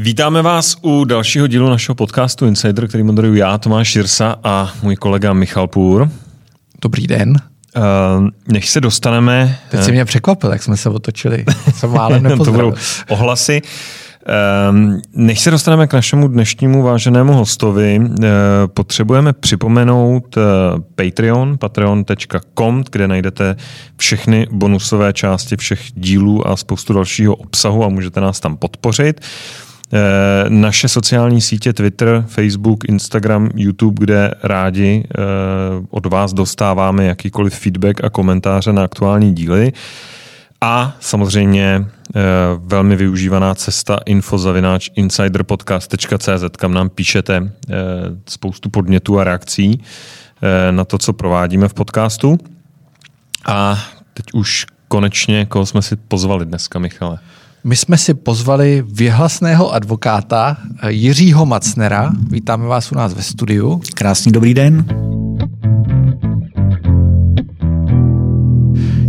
Vítáme vás u dalšího dílu našeho podcastu Insider, který moderuju já, Tomáš Širsa a můj kolega Michal Půr. Dobrý den. Uh, než se dostaneme... Teď si mě překvapil, jak jsme se otočili. Jsem málem to budou ohlasy. Um, než se dostaneme k našemu dnešnímu váženému hostovi, uh, potřebujeme připomenout uh, Patreon, patreon.com, kde najdete všechny bonusové části všech dílů a spoustu dalšího obsahu a můžete nás tam podpořit. Eh, naše sociální sítě Twitter, Facebook, Instagram, YouTube, kde rádi eh, od vás dostáváme jakýkoliv feedback a komentáře na aktuální díly. A samozřejmě eh, velmi využívaná cesta infozavináč insiderpodcast.cz, kam nám píšete spoustu podnětů a reakcí na to, co provádíme v podcastu. A teď už konečně, koho jsme si pozvali dneska, Michale? My jsme si pozvali věhlasného advokáta eh, Jiřího Macnera. Vítáme vás u nás ve studiu. Krásný dobrý den.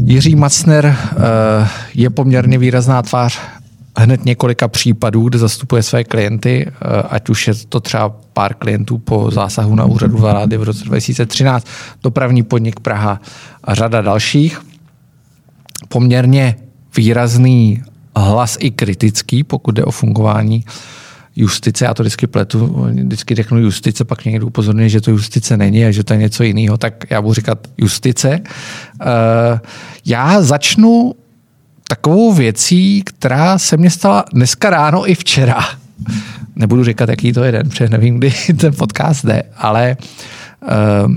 Jiří Macner eh, je poměrně výrazná tvář hned několika případů, kde zastupuje své klienty, eh, ať už je to třeba pár klientů po zásahu na úřadu vlády v roce 2013, dopravní podnik Praha a řada dalších. Poměrně výrazný hlas i kritický, pokud jde o fungování justice, já to vždycky pletu, vždycky řeknu justice, pak někdo upozorňuje, že to justice není a že to je něco jiného, tak já budu říkat justice. Eh, já začnu takovou věcí, která se mě stala dneska ráno i včera. Nebudu říkat, jaký to je den, protože nevím, kdy ten podcast jde, ale uh,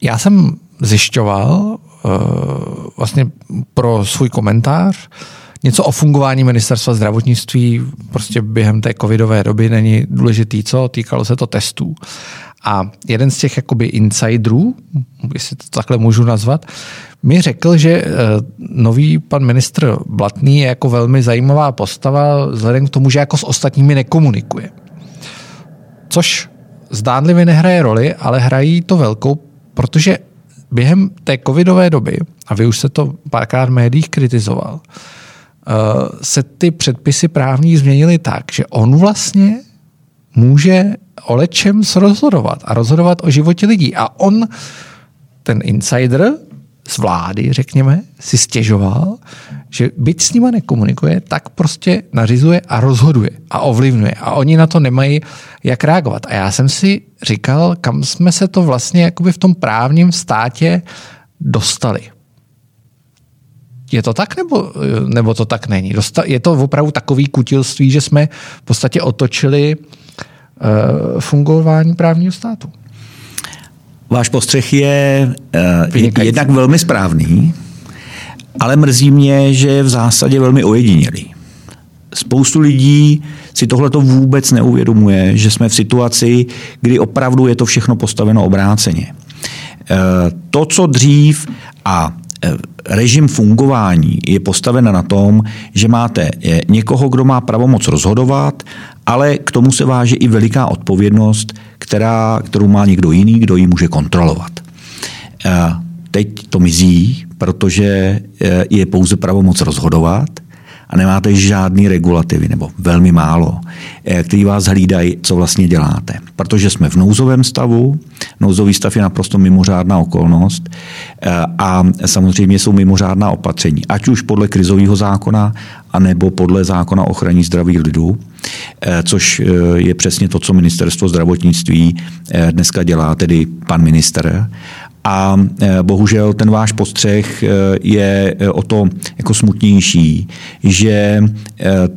já jsem zjišťoval, Eh, vlastně pro svůj komentář. Něco o fungování ministerstva zdravotnictví prostě během té covidové doby není důležitý, co týkalo se to testů. A jeden z těch jakoby insiderů, jestli to takhle můžu nazvat, mi řekl, že eh, nový pan ministr Blatný je jako velmi zajímavá postava vzhledem k tomu, že jako s ostatními nekomunikuje. Což zdánlivě nehraje roli, ale hrají to velkou, protože během té covidové doby, a vy už se to párkrát v médiích kritizoval, eh, se ty předpisy právní změnily tak, že on vlastně může o lečem rozhodovat a rozhodovat o životě lidí. A on, ten insider, z vlády, řekněme, si stěžoval, že byť s nima nekomunikuje, tak prostě nařizuje a rozhoduje a ovlivňuje. A oni na to nemají jak reagovat. A já jsem si říkal, kam jsme se to vlastně jakoby v tom právním státě dostali. Je to tak, nebo, nebo to tak není? Je to opravdu takový kutilství, že jsme v podstatě otočili uh, fungování právního státu? Váš postřeh je uh, jednak velmi správný, ale mrzí mě, že je v zásadě velmi ojedinělý. Spoustu lidí si tohle to vůbec neuvědomuje, že jsme v situaci, kdy opravdu je to všechno postaveno obráceně. Uh, to, co dřív a Eh, režim fungování je postaven na tom, že máte eh, někoho, kdo má pravomoc rozhodovat, ale k tomu se váže i veliká odpovědnost, která, kterou má někdo jiný, kdo ji může kontrolovat. Eh, teď to mizí, protože je pouze pravomoc rozhodovat a nemáte žádný regulativy, nebo velmi málo, eh, který vás hlídají, co vlastně děláte. Protože jsme v nouzovém stavu, nouzový stav je naprosto mimořádná okolnost eh, a samozřejmě jsou mimořádná opatření, ať už podle krizového zákona, anebo podle zákona o ochraně zdraví lidů, eh, což je přesně to, co ministerstvo zdravotnictví dneska dělá, tedy pan minister. A e, bohužel ten váš postřeh e, je e, o to jako smutnější, že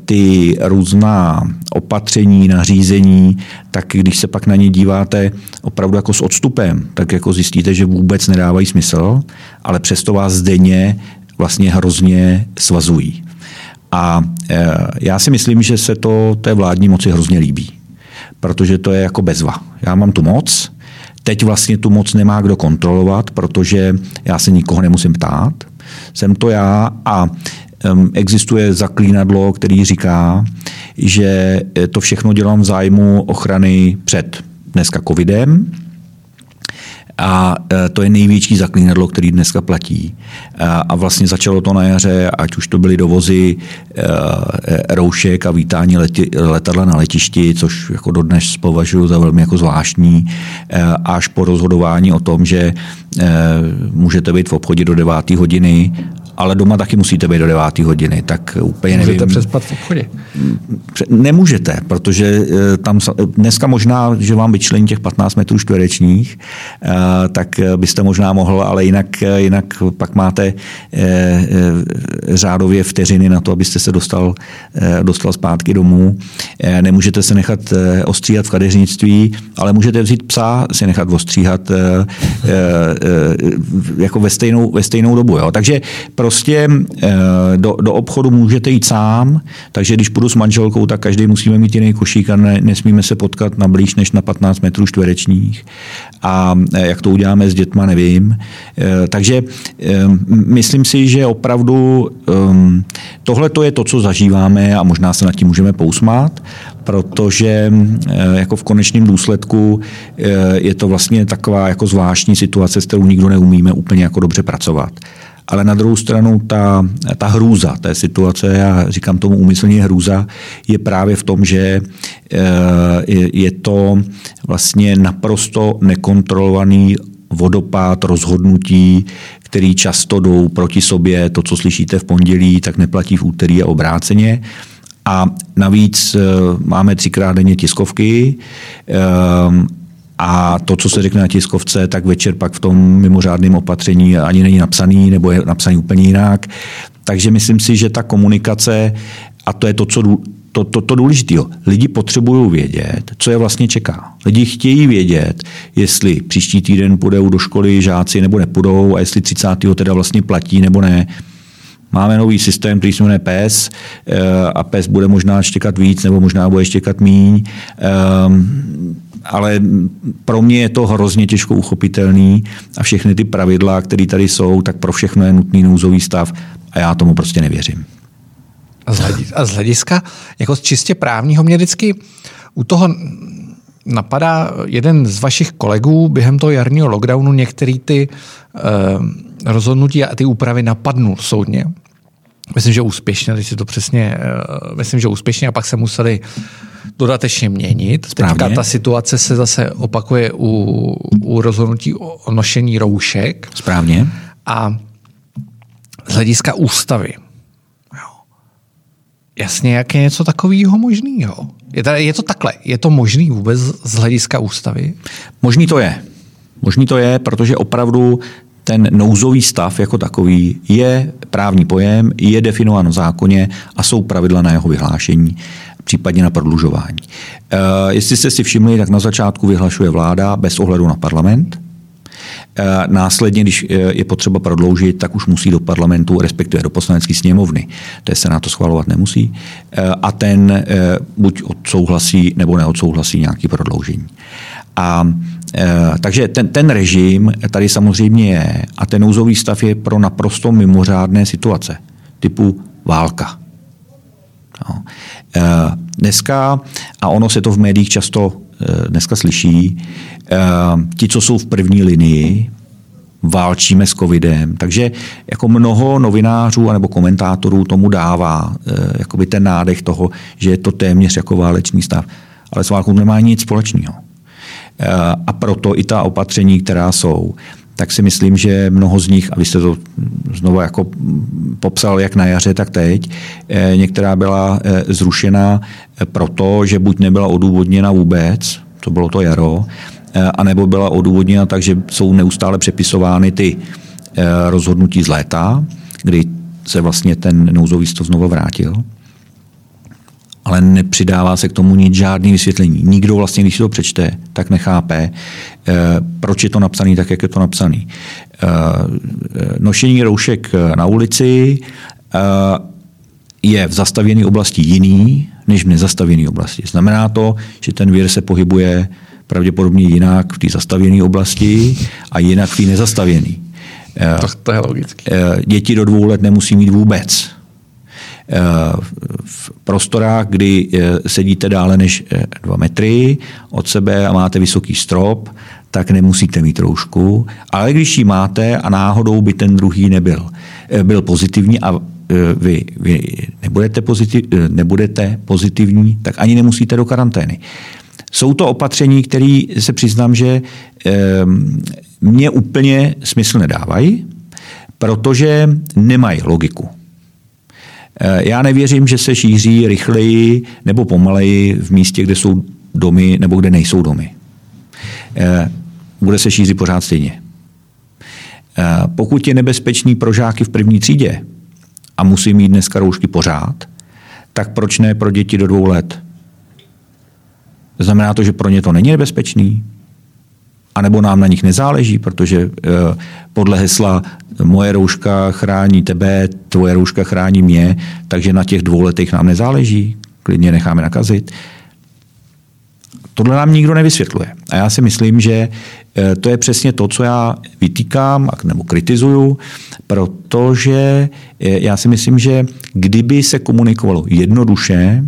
ty různá opatření, nařízení, tak když se pak na ně díváte opravdu jako s odstupem, tak jako zjistíte, že vůbec nedávají smysl, ale přesto vás denně vlastně hrozně svazují. A já si myslím, že se to té vládní moci hrozně líbí, protože to je jako bezva. Já mám tu moc, Teď vlastně tu moc nemá kdo kontrolovat, protože já se nikoho nemusím ptát. Jsem to já a existuje zaklínadlo, který říká, že to všechno dělám v zájmu ochrany před dneska covidem, A to je největší zaklínadlo, který dneska platí. A vlastně začalo to na jaře, ať už to byly dovozy roušek a vítání leti, letadla na letišti, což jako dodnes považuji za velmi jako zvláštní, až po rozhodování o tom, že můžete být v obchodě do 9. hodiny ale doma taky musíte být do 9. hodiny, tak úplně Můžete nevím. přespat v obchodě? Nemůžete, protože eh, tam dneska možná, že vám vyčlení těch 15 metrů čtverečních, eh, tak byste možná mohl, ale jinak, jinak pak máte eh, řádově vteřiny na to, abyste se dostal, dostal zpátky domů. Nemůžete se nechat ostříhat v kadeřnictví, ale můžete vzít psa, si nechat ostříhat jako ve stejnou, ve stejnou dobu. Jo. Takže pro prostě eh, do, do obchodu můžete jít sám, takže když půjdu s manželkou, tak každý musíme mít jiný košík a ne, nesmíme se potkat na blíž než na 15 metrů čtverečních. A eh, jak to uděláme s dětma, nevím. Eh, takže myslím si, že opravdu tohle to je to, co zažíváme a možná se nad tím můžeme pousmát, protože jako v konečném důsledku je to vlastně taková jako zvláštní situace, s kterou nikdo neumíme úplně jako dobře pracovat ale na druhou stranu ta, ta hrůza té situace, já říkám tomu úmyslně hrůza, je právě v tom, že eh, je to vlastně naprosto nekontrolovaný vodopád rozhodnutí, který často jdou proti sobě. To, co slyšíte v pondělí, tak neplatí v úterý a obráceně. A navíc eh, máme třikrát denně tiskovky eh, a to, co se řekne na tiskovce, tak večer pak v tom mimořádném opatření ani není napsaný, nebo je napsaný úplně jinak. Takže myslím si, že ta komunikace, a to je to, co to, to, to důležité. Lidi potřebují vědět, co je vlastně čeká. Lidi chtějí vědět, jestli příští týden půjdou do školy žáci nebo nepůjdou a jestli 30. teda vlastně platí nebo ne. Máme nový systém, který se jmenuje PES eh, a PES bude možná čekat víc nebo možná bude čekat míň. Ehm, ale pro mě je to hrozně těžko uchopitelný a všechny ty pravidla, které tady jsou, tak pro všechno je nutný nouzový stav a já tomu prostě nevěřím. A z, hlediska, a z hlediska jako čistě právního mě vždycky u toho napadá jeden z vašich kolegů během toho jarního lockdownu některý ty uh, rozhodnutí a ty úpravy napadnul soudně. Myslím, že úspěšně, teď si to přesně, uh, myslím, že úspěšně a pak se museli dodatečně měnit. Správně. Teďka ta situace se zase opakuje u, u rozhodnutí o nošení roušek. Správně. A z hlediska ústavy. Jo. Jasně, jak je něco takového možného? Je, to, je to takhle? Je to možný vůbec z hlediska ústavy? Možný to je. Možný to je, protože opravdu ten nouzový stav jako takový je právní pojem, je definován v zákoně a jsou pravidla na jeho vyhlášení případně na prodlužování. Eh, jestli jste si všimli, tak na začátku vyhlašuje vláda bez ohledu na parlament. Eh, následně, když eh, je potřeba prodloužit, tak už musí do parlamentu, respektive do poslanecké sněmovny. To se na to schvalovat nemusí. A ten buď odsouhlasí nebo neodsouhlasí nějaký prodloužení. A takže ten, ten režim tady samozřejmě je a ten nouzový stav je pro naprosto mimořádné situace, typu válka. No. Eh, dneska, a ono se to v médiích často eh, dneska slyší, eh, ti, co jsou v první linii, válčíme s covidem. Takže jako mnoho novinářů nebo komentátorů tomu dává jakoby ten nádech toho, že je to téměř jako válečný stav. Ale s válkou nemá nic společného. A proto i ta opatření, která jsou, tak si myslím, že mnoho z nich, a vy jste to znovu jako popsal jak na jaře, tak teď, eh, některá byla eh, zrušena eh, proto, že buď nebyla odůvodněna vůbec, to bylo to jaro, anebo byla odůvodněna tak, že jsou neustále přepisovány ty rozhodnutí z léta, kdy se vlastně ten nouzový stav znovu vrátil ale nepřidává se k tomu nic, žádný vysvětlení. Nikdo vlastně, když si to přečte, tak nechápe, eh, proč je to napsané tak, jak je to napsané. Eh, nošení roušek na ulici eh, je v zastavěné oblasti jiný, než v nezastavěné oblasti. Znamená to, že ten vír se pohybuje pravděpodobně jinak v té zastavěné oblasti a jinak v té nezastavěné. To, to je logické. Děti do dvou let nemusí mít vůbec v prostorách, kdy eh, sedíte dále než eh, dva metry od sebe a máte vysoký strop, tak nemusíte mít roušku, ale když ji máte a náhodou by ten druhý nebyl, eh, byl pozitivní a eh, vy, vy nebudete, pozitiv, eh, nebudete pozitivní, tak ani nemusíte do karantény. Jsou to opatření, které se přiznám, že mě úplně smysl nedávají, protože nemají logiku. Já nevěřím, že se šíří rychleji nebo pomaleji v místě, kde jsou domy nebo kde nejsou domy. Eh, bude se šířit pořád stejně. Eh, pokud je nebezpečný pro žáky v první třídě a musí mít dneska roušky pořád, tak proč ne pro děti do dvou let? Znamená to, že pro ně to není nebezpečný? A nebo nám na nich nezáleží, protože eh, podle hesla moje rouška chrání tebe, tvoje rouška chrání mě, takže na těch dvou letech nám nezáleží, klidně necháme nakazit. Tohle nám nikdo nevysvětluje. A já si myslím, že eh, to je přesně to, co já vytýkám nebo kritizuju, protože eh, já si myslím, že kdyby se komunikovalo jednoduše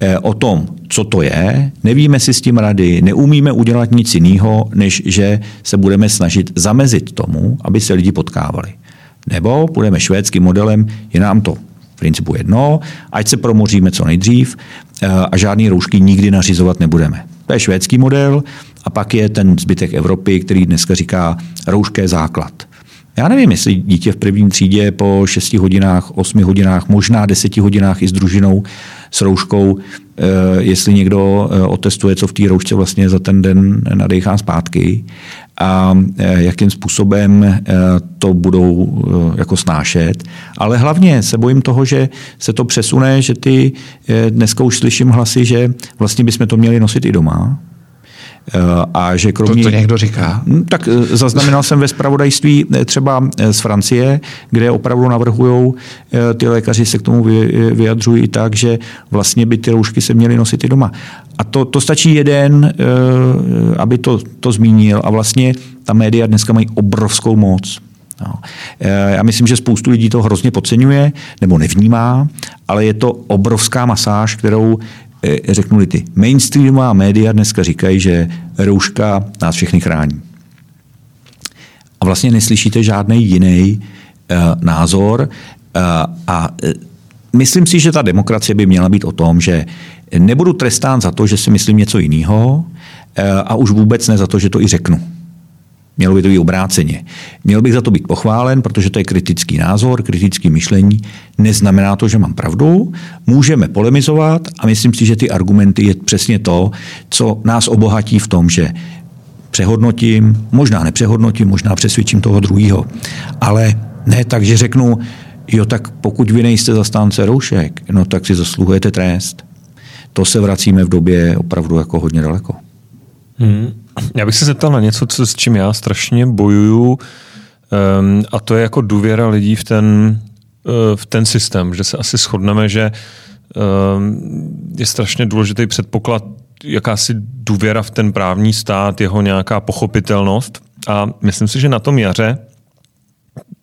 eh, o tom, co to je, nevíme si s tím rady, neumíme udělat nic jiného, než že se budeme snažit zamezit tomu, aby se lidi potkávali. Nebo budeme švédským modelem, je nám to v principu jedno, ať se promoříme co nejdřív a žádný roušky nikdy nařizovat nebudeme. To je švédský model a pak je ten zbytek Evropy, který dneska říká rouška základ. Já nevím, jestli dítě v první třídě po 6 hodinách, 8 hodinách, možná 10 hodinách i s družinou s rouškou, eh, jestli někdo eh, otestuje, co v té roušce vlastně za ten den nadechá zpátky a eh, jakým způsobem to budou jako snášet. Ale hlavně se bojím toho, že se to přesune, že ty dneska už slyším hlasy, že vlastně bychom to měli nosit i doma, a že kromě... To, to někdo říká. Hm, tak eh, zaznamenal jsem ve spravodajství eh, třeba z Francie, kde opravdu navrhují, ty lékaři se k tomu vyjadřují tak, že vlastně by ty roušky se měly nosit i doma. A to, to stačí jeden, aby to, to zmínil. A vlastně ta média dneska mají obrovskou moc. No. Já myslím, že spoustu lidí to hrozně podceňuje nebo nevnímá, ale je to obrovská masáž, kterou Eh, řeknu ty mainstreamová média dneska říkají, že rouška nás všechny chrání. A vlastně neslyšíte žádný jiný uh, názor. Uh, a uh, myslím si, že ta demokracie by měla být o tom, že nebudu trestán za to, že si myslím něco jiného a už vůbec ne za to, že to i řeknu. Mělo by to být obráceně. Měl bych za to být pochválen, protože to je kritický názor, kritický myšlení. Neznamená to, že mám pravdu. Můžeme polemizovat a myslím si, že ty argumenty je přesně to, co nás obohatí v tom, že přehodnotím, možná nepřehodnotím, možná přesvědčím toho druhého. Ale ne tak, že řeknu, jo, tak pokud vy nejste zastánce roušek, no tak si zasluhujete trest. To se vracíme v době opravdu jako hodně daleko. Hmm. Já bych se zeptal na něco, co, s čím já strašně bojuju, um, a to je jako důvěra lidí v ten, uh, v ten systém, že se asi shodneme, že um, je strašně důležitý předpoklad jakási důvěra v ten právní stát, jeho nějaká pochopitelnost. A myslím si, že na tom jaře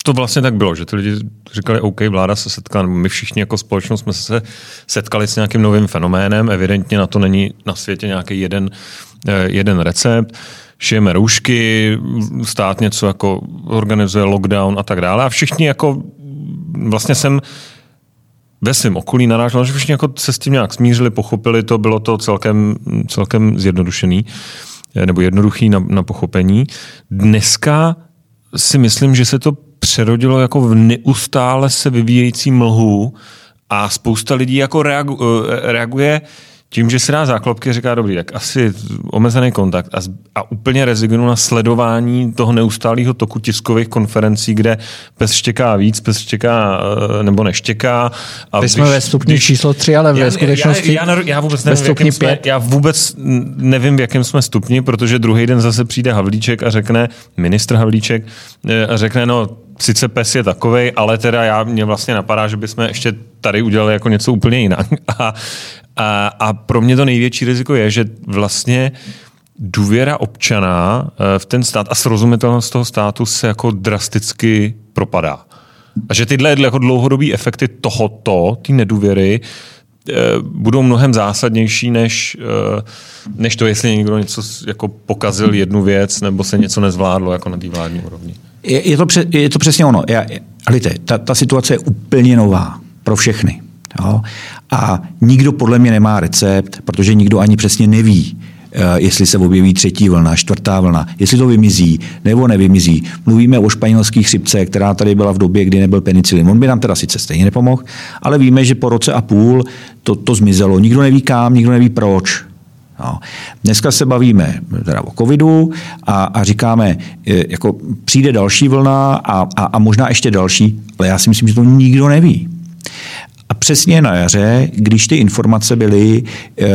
to vlastně tak bylo, že ty lidi říkali, OK, vláda se nebo my všichni jako společnost jsme se setkali s nějakým novým fenoménem, evidentně na to není na světě nějaký jeden, eh, jeden recept, šijeme roušky, stát něco jako organizuje lockdown a tak dále. A všichni jako vlastně jsem ve svém okolí narážel, že všichni jako se s tím nějak smířili, pochopili to, bylo to celkem, celkem zjednodušený eh, nebo jednoduchý na, na pochopení. Dneska si myslím, že se to přerodilo jako v neustále se vyvíjející mlhu a spousta lidí jako reagu, eh, reaguje tím, že si dá záklopky, říká, dobrý, tak asi omezený kontakt a, a úplně rezignu na sledování toho neustálého toku tiskových konferencí, kde pes štěká víc, pes štěká eh, nebo neštěká. A My jsme ve stupni když, číslo tři, ale ve skutečnosti já, já, já, vůbec nevím, v jakém jsme, já vůbec nevím, v jakém jsme stupni, protože druhý den zase přijde Havlíček a řekne, ministr Havlíček, eh, a řekne, no sice pes je takovej, ale teda já mě vlastně napadá, že bychom ještě tady udělali jako něco úplně jinak. A, a, a pro mě to největší riziko je, že vlastně důvěra občana eh, v ten stát a srozumitelnost toho státu se jako drasticky propadá. A že tyhle jako dlouhodobé efekty tohoto, ty nedůvěry, budou mnohem zásadnější, než, než to, jestli někdo něco jako pokazil jednu věc, nebo se něco nezvládlo jako na té vládní úrovni. Je, je, to, pře, je to přesně ono. Já, hlíte, ta, ta situace je úplně nová pro všechny. Jo? A nikdo podle mě nemá recept, protože nikdo ani přesně neví, eh, jestli se objeví třetí vlna, čtvrtá vlna, jestli to vymizí nebo nevymizí. Mluvíme o španělské chřipce, která tady byla v době, kdy nebyl penicilin. On by nám teda sice stejně nepomohl, ale víme, že po roce a půl to, to zmizelo. Nikdo neví kam, nikdo neví proč. No. Dneska se bavíme teda o covidu a, a říkáme, eh, jako přijde další vlna a, a, a možná ještě další, ale já si myslím, že to nikdo neví. A přesně na jaře, když ty informace byly, uh,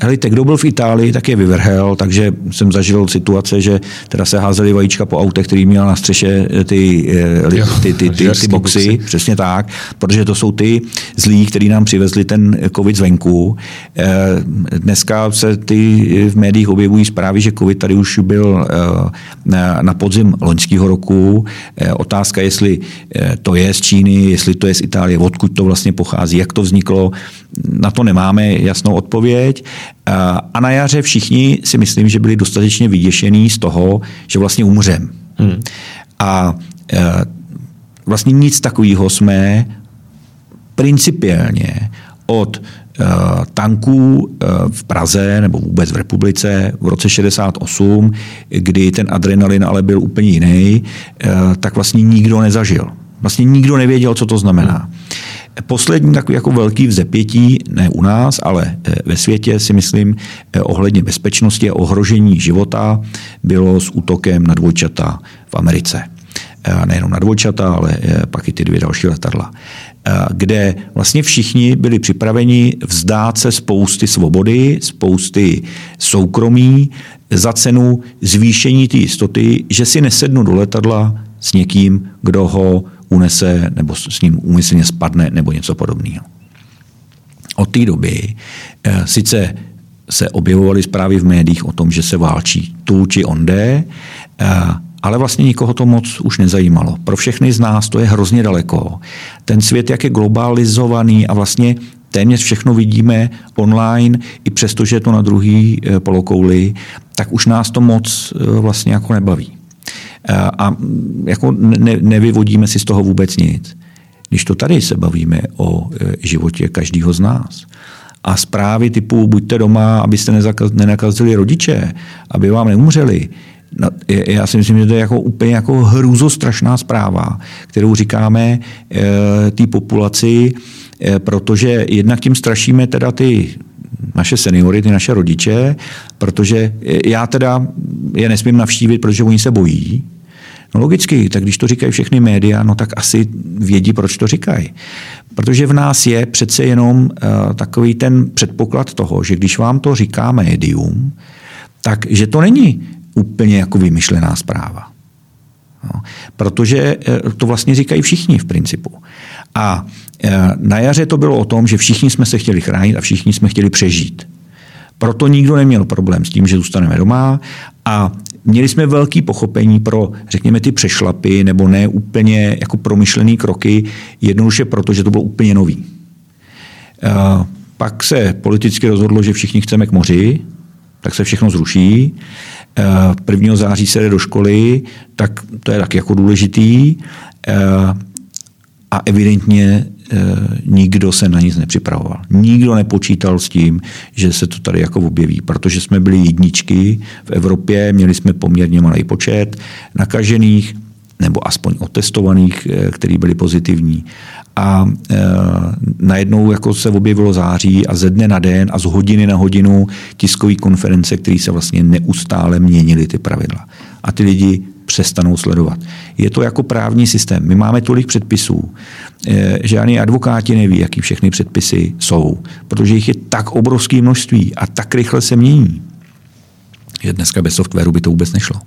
helejte, kdo byl v Itálii, tak je vyvrhel, takže jsem zažil situace, že teda se házeli vajíčka po autech, který měl na střeše eh, ty, uh, jo, ty, ty, ty, ty, ty boxy, boxy, přesně tak, protože to jsou ty zlí, který nám přivezli ten covid zvenku. Uh, dneska se ty v médiích objevují zprávy, že covid tady už byl uh, na, na podzim loňského roku. Uh, otázka, jestli uh, to je z Číny, jestli to je z Itálie, odkud to vlastně pochází pochází, jak to vzniklo, na to nemáme jasnou odpověď. A na jaře všichni si myslím, že byli dostatečně vyděšení z toho, že vlastně umřem. Hmm. A e, vlastně nic takového jsme principiálně od e, tanků e, v Praze nebo vůbec v republice v roce 68, kdy ten adrenalin ale byl úplně jiný, tak vlastně nikdo nezažil. Vlastně nikdo nevěděl, co to znamená. Hmm. Poslední takový jako velký vzepětí, ne u nás, ale eh, ve světě si myslím, eh, ohledně bezpečnosti a ohrožení života bylo s útokem na dvojčata v Americe. Eh, nejenom na dvojčata, ale pak i ty dvě další letadla kde vlastně všichni byli připraveni vzdát se spousty svobody, spousty soukromí za cenu zvýšení té jistoty, že si nesednu do letadla s někým, kdo ho unese nebo s ním úmyslně spadne nebo něco podobného. Od té doby eh, sice se objevovaly zprávy v médiích o tom, že se válčí tu či onde, eh, ale vlastně nikoho to moc už nezajímalo. Pro všechny z nás to je hrozně daleko. Ten svět, jak je globalizovaný a vlastně téměř všechno vidíme online, i přesto, že je to na druhý eh, polokouli, tak už nás to moc vlastně jako nebaví. A jako ne, nevyvodíme si z toho vůbec nic. Když to tady se bavíme o e, životě každého z nás. A zprávy typu buďte doma, abyste nenakazili rodiče, aby vám neumřeli, já si myslím, že to je jako úplně jako hrůzostrašná zpráva, kterou říkáme e, té populaci, e, protože jednak tím strašíme teda ty naše seniory, ty naše rodiče, protože já teda je nesmím navštívit, protože oni se bojí. No logicky, tak když to říkají všechny média, no tak asi vědí, proč to říkají. Protože v nás je přece jenom uh, takový ten předpoklad toho, že když vám to říká médium, tak že to není úplně jako vymyšlená zpráva. No, protože uh, to vlastně říkají všichni v principu. A uh, na jaře to bylo o tom, že všichni jsme se chtěli chránit a všichni jsme chtěli přežít. Proto nikdo neměl problém s tím, že zůstaneme doma a měli jsme velký pochopení pro, řekněme, ty přešlapy nebo ne úplně jako promyšlený kroky, jednoduše proto, že to bylo úplně nový. Pak se politicky rozhodlo, že všichni chceme k moři, tak se všechno zruší. 1. září se jde do školy, tak to je tak jako důležitý. A evidentně Eh, nikdo se na nic nepřipravoval. Nikdo nepočítal s tím, že se to tady jako objeví, protože jsme byli jedničky v Evropě, měli jsme poměrně malý počet nakažených, nebo aspoň otestovaných, eh, který byli pozitivní. A e, najednou jako se objevilo září a ze dne na den a z hodiny na hodinu tiskové konference, které se vlastně neustále měnily ty pravidla. A ty lidi přestanou sledovat. Je to jako právní systém. My máme tolik předpisů, eh, že ani advokáti neví, jaký všechny předpisy jsou, protože jich je tak obrovské množství a tak rychle se mění, že dneska bez softwaru by to vůbec nešlo.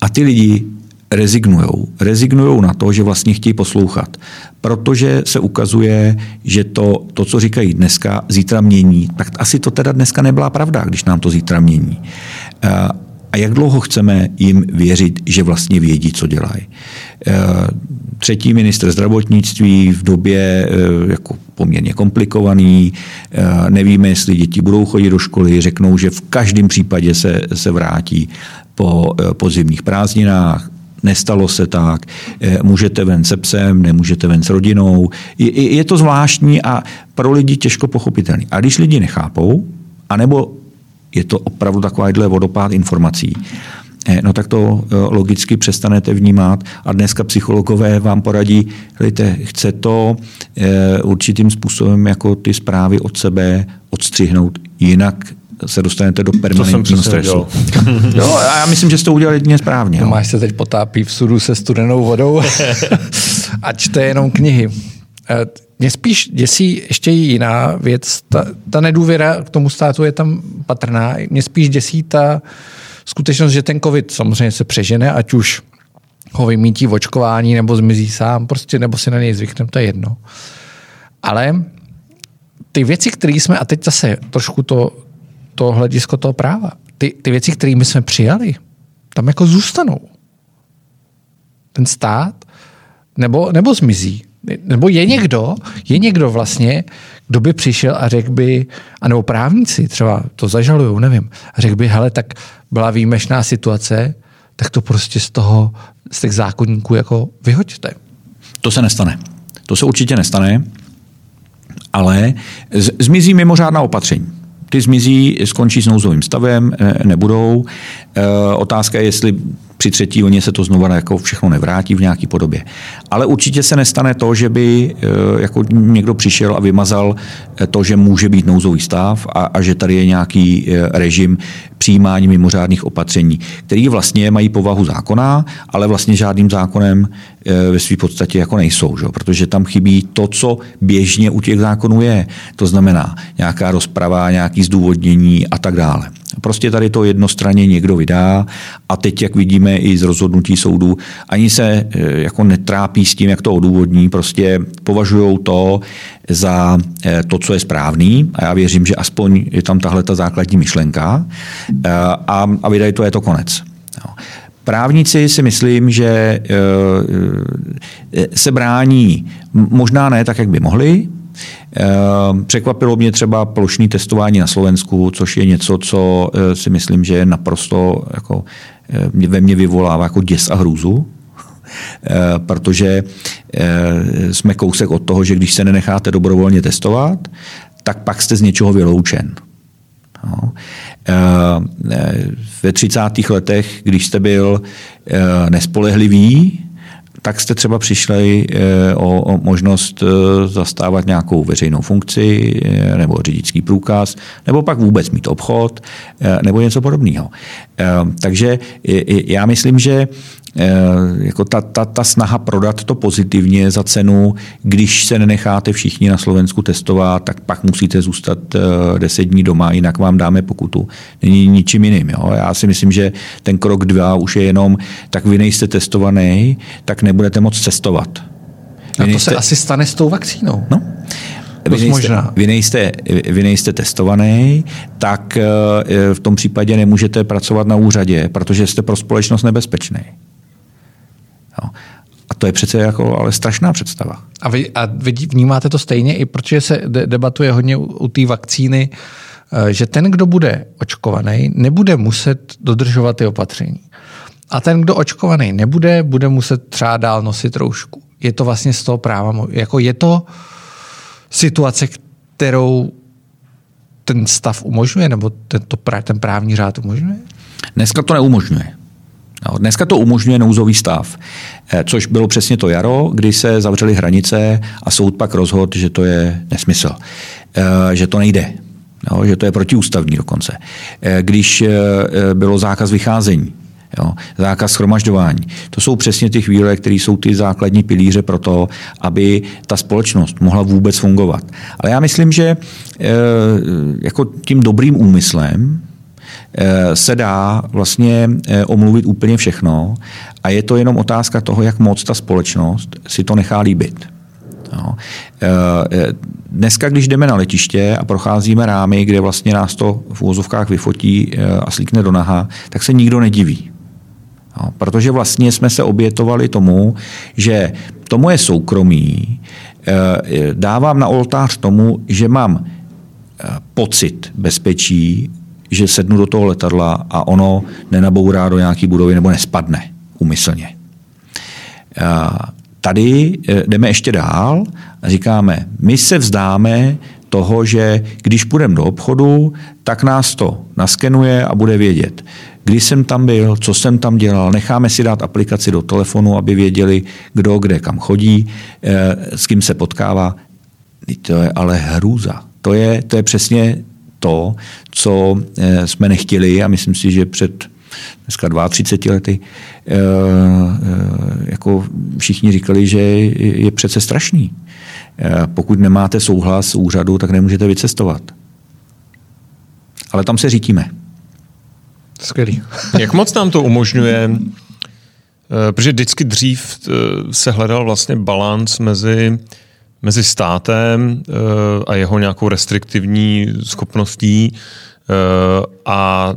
A ty lidi rezignujou. Rezignujou na to, že vlastně chtějí poslouchat. Protože se ukazuje, že to, to, co říkají dneska, zítra mění. Tak asi to teda dneska nebyla pravda, když nám to zítra mění. Eh, a jak dlouho chceme jim věřit, že vlastně vědí, co dělají. Eh, třetí ministr zdravotnictví v době eh, jako poměrně komplikovaný, nevíme, jestli děti budou chodit do školy, řeknou, že v každém případě se, se vrátí po, po zimních prázdninách, nestalo se tak, můžete ven se psem, nemůžete ven s rodinou. Je, je to zvláštní a pro lidi těžko pochopitelný. A když lidi nechápou, anebo je to opravdu takovýhle vodopád informací, eh, no tak to eh, logicky přestanete vnímat a dneska psychologové vám poradí, hejte, chce to eh, určitým způsobem jako ty zprávy od sebe odstřihnout, jinak se dostanete do permanentního stresu. jo, a já myslím, že jste to udělali jedině správně. Tomáš se teď potápí v sudu se studenou vodou a čte jenom knihy. Mě spíš děsí ještě jiná věc. Ta, ta nedůvěra k tomu státu je tam patrná. Mě spíš děsí ta skutečnost, že ten covid samozřejmě se přežene, ať už ho vymítí v očkování nebo zmizí sám, prostě nebo si na něj zvykneme, to je jedno. Ale ty věci, které jsme, a teď zase trošku to, to hledisko toho práva, ty, ty věci, kterými jsme přijali, tam jako zůstanou. Ten stát nebo, nebo zmizí. Nebo je někdo, je někdo vlastně, kdo by přišel a řekl by, anebo právníci třeba to zažalujou, nevím, a řekl by, hele, tak byla výjimečná situace, tak to prostě z toho, z těch zákonníků jako vyhoďte. To se nestane. To se určitě nestane, ale zmizí mimořádná opatření. Ty zmizí, skončí s nouzovým stavem, e, nebudou. E, otázka je, jestli při třetí vlně se to znovu jako všechno nevrátí v nějaké podobě. Ale určitě se nestane to, že by eh, jako někdo přišel a vymazal eh, to, že může být nouzový stav a, a že tady je nějaký eh, režim přijímání mimořádných opatření, který vlastně mají povahu zákona, ale vlastně žádným zákonem ve své podstatě jako nejsou, že? protože tam chybí to, co běžně u těch zákonů je. To znamená nějaká rozprava, nějaký zdůvodnění a tak dále. Prostě tady to jednostranně někdo vydá a teď, jak vidíme i z rozhodnutí soudu, ani se e, jako netrápí s tím, jak to odůvodní, prostě považují to za e, to, co je správný a já věřím, že aspoň je tam tahle ta základní myšlenka e, a, a vydají to, je to konec. Právníci si myslím, že se brání možná ne tak, jak by mohli, překvapilo mě třeba plošní testování na Slovensku, což je něco, co eh, si myslím, že je naprosto jako, eh, ve mně vyvolává jako děs a hrůzu, eh, protože jsme kousek od toho, že když se nenecháte dobrovolně testovat, tak pak jste z něčeho vyloučen. No. Ve 30. letech, když jste byl nespolehlivý, tak jste třeba přišli eh, o, možnost eh, zastávat nějakou veřejnou funkci eh, nebo řidičský průkaz, nebo pak vůbec mít obchod nebo něco podobného. Takže já myslím, že jako ta, ta, ta snaha prodat to pozitivně za cenu, když se nenecháte všichni na Slovensku testovat, tak pak musíte zůstat eh, deset dní doma, jinak vám dáme pokutu. Není ničím jiným. Jo? Já si myslím, že ten krok dva už je jenom, tak vy nejste testovaný, tak nebudete moc cestovat. Vy a to nejste... se asi stane s tou vakcínou. No. Vy nejste, vy, nejste, vy nejste testovaný, tak eh, v tom případě nemůžete pracovat na úřadě, protože jste pro společnost nebezpečný. Jo. A to je přece jako ale strašná představa. A vy, a vy vnímáte to stejně, i protože se de- debatuje hodně u, u té vakcíny, eh, že ten, kdo bude očkovaný, nebude muset dodržovat ty opatření. A ten, kdo očkovaný nebude, bude muset třeba dál nosit roušku. Je to vlastně z toho práva, jako je to situace, kterou ten stav umožňuje, nebo ten, to, ten právní řád umožňuje? Dneska to neumožňuje. No, dneska to umožňuje nouzový stav, eh, což bylo přesně to jaro, kdy se zavřely hranice a soud pak rozhodl, že to je nesmysl, eh, že to nejde, že to je protiústavní dokonce. Eh, když bylo zákaz vycházení, Jo, zákaz schromažďování. To jsou přesně ty chvíle, které jsou ty základní pilíře pro to, aby ta společnost mohla vůbec fungovat. Ale já myslím, že jako tím dobrým úmyslem se dá vlastně eh, omluvit úplně všechno a je to jenom otázka toho, jak moc ta společnost si to nechá líbit. No. Dneska, když jdeme na letiště a procházíme rámy, kde vlastně nás to v úvozovkách vyfotí a slíkne do naha, tak se nikdo nediví. No, protože vlastně jsme se obětovali tomu, že to moje soukromí dávám na oltář tomu, že mám pocit bezpečí, že sednu do toho letadla a ono nenabourá do nějaké budovy nebo nespadne umyslně. Tady e, jdeme ještě dál a říkáme, my se vzdáme toho, že když půjdeme do obchodu, tak nás to naskenuje a bude vědět, kdy jsem tam byl, co jsem tam dělal. Necháme si dát aplikaci do telefonu, aby věděli, kdo kde kam chodí, e, s kým se potkává. To je ale hrůza. To je, to je přesně to, co e, jsme nechtěli a myslím si, že před dneska 32 lety, eh, eh, jako všichni říkali, že je přece strašný. Eh, pokud nemáte souhlas úřadu, tak nemůžete vycestovat. Ale tam se řítíme. Skvělý. Jak moc nám to umožňuje, protože vždycky dřív se hledal vlastně balans mezi mezi státem a jeho nějakou restriktivní schopností a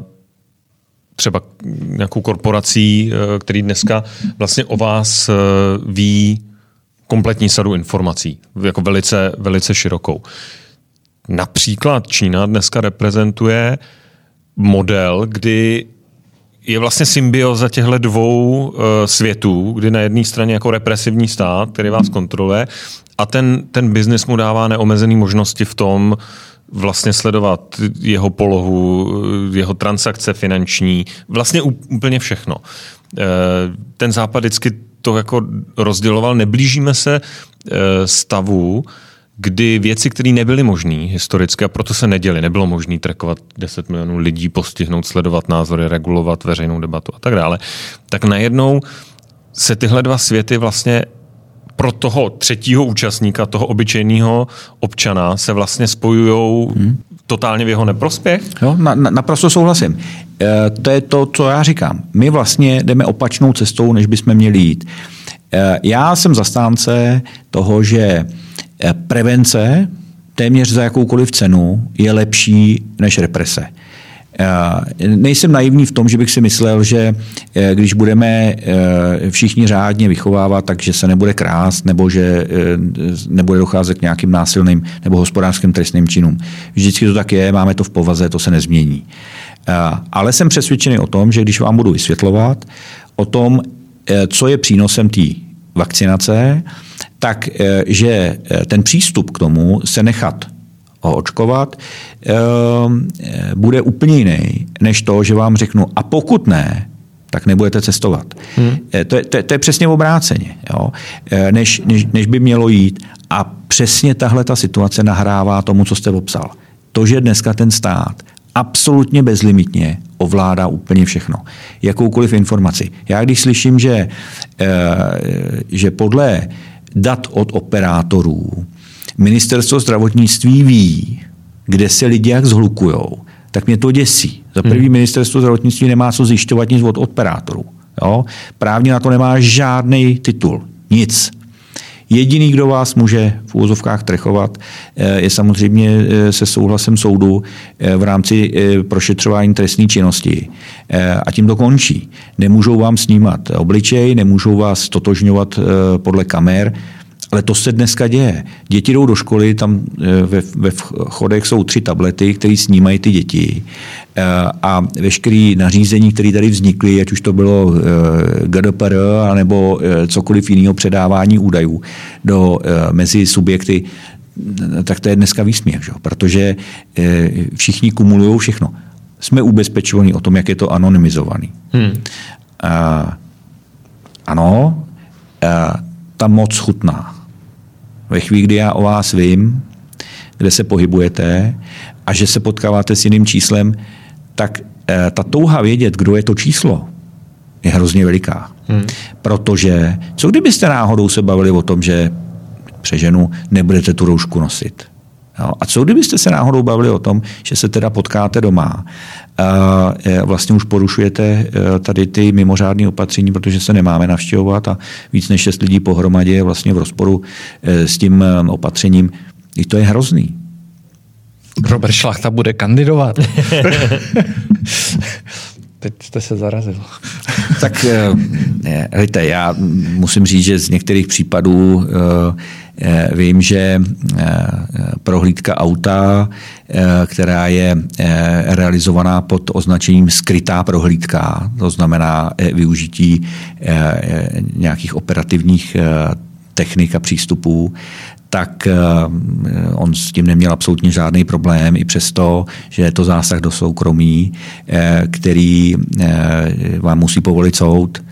třeba nějakou korporací, eh, který dneska vlastně o vás eh, ví kompletní sadu informací, jako velice, velice širokou. Například Čína dneska reprezentuje model, kdy je vlastně symbioza těchto dvou světů, kdy na jedné straně jako represivní stát, který vás kontroluje, a ten, ten biznis mu dává neomezené možnosti v tom, vlastně sledovat jeho polohu, jeho transakce finanční, vlastně úplně všechno. Eh, ten západ vždycky to jako rozděloval. Neblížíme se eh, stavu, kdy věci, které nebyly možné historicky a proto se neděly, nebylo možné trekovat 10 milionů lidí, postihnout, sledovat názory, regulovat veřejnou debatu a tak dále, tak najednou se tyhle dva světy vlastně pro toho třetího účastníka, toho obyčejného občana, se vlastně spojují hmm. totálně v jeho neprospěch? Jo, na, na, naprosto souhlasím. E, to je to, co já říkám. My vlastně jdeme opačnou cestou, než bychom měli jít. E, já jsem zastánce toho, že e, prevence téměř za jakoukoliv cenu je lepší než represe. Nejsem naivní v tom, že bych si myslel, že eh, když budeme eh, všichni řádně vychovávat, takže se nebude krást nebo že eh, nebude docházet k nějakým násilným nebo hospodářským trestným činům. Vždycky to tak je, máme to v povaze, to se nezmění. Ale jsem přesvědčený o tom, že když vám budu vysvětlovat o tom, co je přínosem té vakcinace, tak že ten přístup k tomu se nechat očkovat, ehm, bude úplně jiný, než to, že vám řeknu, a pokud ne, tak nebudete cestovat. Hmm. Eh, to, je, to, to je přesně obráceně, jo? Eh, než, než, než by mělo jít. A přesně tahle ta situace nahrává tomu, co jste popsal. To, že dneska ten stát absolutně bezlimitně ovládá úplně všechno. Jakoukoliv informaci. Já když slyším, že, eh, že podle dat od operátorů ministerstvo zdravotnictví ví, kde se lidi jak zhlukujou, tak mě to děsí. Za první hmm. ministerstvo zdravotnictví nemá co zjišťovat nic od operátorů. Jo? Právně na to nemá žádný titul. Nic. Jediný, kdo vás může v úzovkách trechovat, eh, je samozřejmě eh, se souhlasem soudu eh, v rámci prošetřování trestní činnosti. A tím to končí. Nemůžou vám snímat obličej, nemůžou vás totožňovat podle kamer, ale to se dneska děje. Děti jdou do školy, tam e, ve, ve chodech jsou tři tablety, které snímají ty děti. E, a veškeré nařízení, které tady vznikly, ať už to bylo e, GDPR nebo cokoliv jiného předávání údajů do, mezi subjekty, tak to je dneska výsměch, že? protože všichni kumulují všechno. Jsme ubezpečovaní o tom, jak je to anonymizovaný. Hmm. ano, ta moc chutná. Ve chvíli, kdy já o vás vím, kde se pohybujete a že se potkáváte s jiným číslem, tak eh, ta touha vědět, kdo je to číslo, je hrozně veliká. Hmm. Protože co kdybyste náhodou se bavili o tom, že přeženu, nebudete tu roušku nosit? Jo? A co kdybyste se náhodou bavili o tom, že se teda potkáte doma a vlastně už porušujete e, tady ty mimořádné opatření, protože se nemáme navštěvovat a víc než šest lidí pohromadě je vlastně v rozporu e, s tím e, opatřením. I to je hrozný. Robert Šlachta bude kandidovat. Teď jste se zarazil. tak hejte, já musím říct, že z některých případů Eh, vím, že eh, prohlídka auta, eh, která je realizovaná pod označením skrytá prohlídka, to znamená využití nějakých operativních technik a přístupů, tak on s tím neměl absolutně žádný problém, i přesto, že je to zásah do soukromí, který vám musí povolit soud,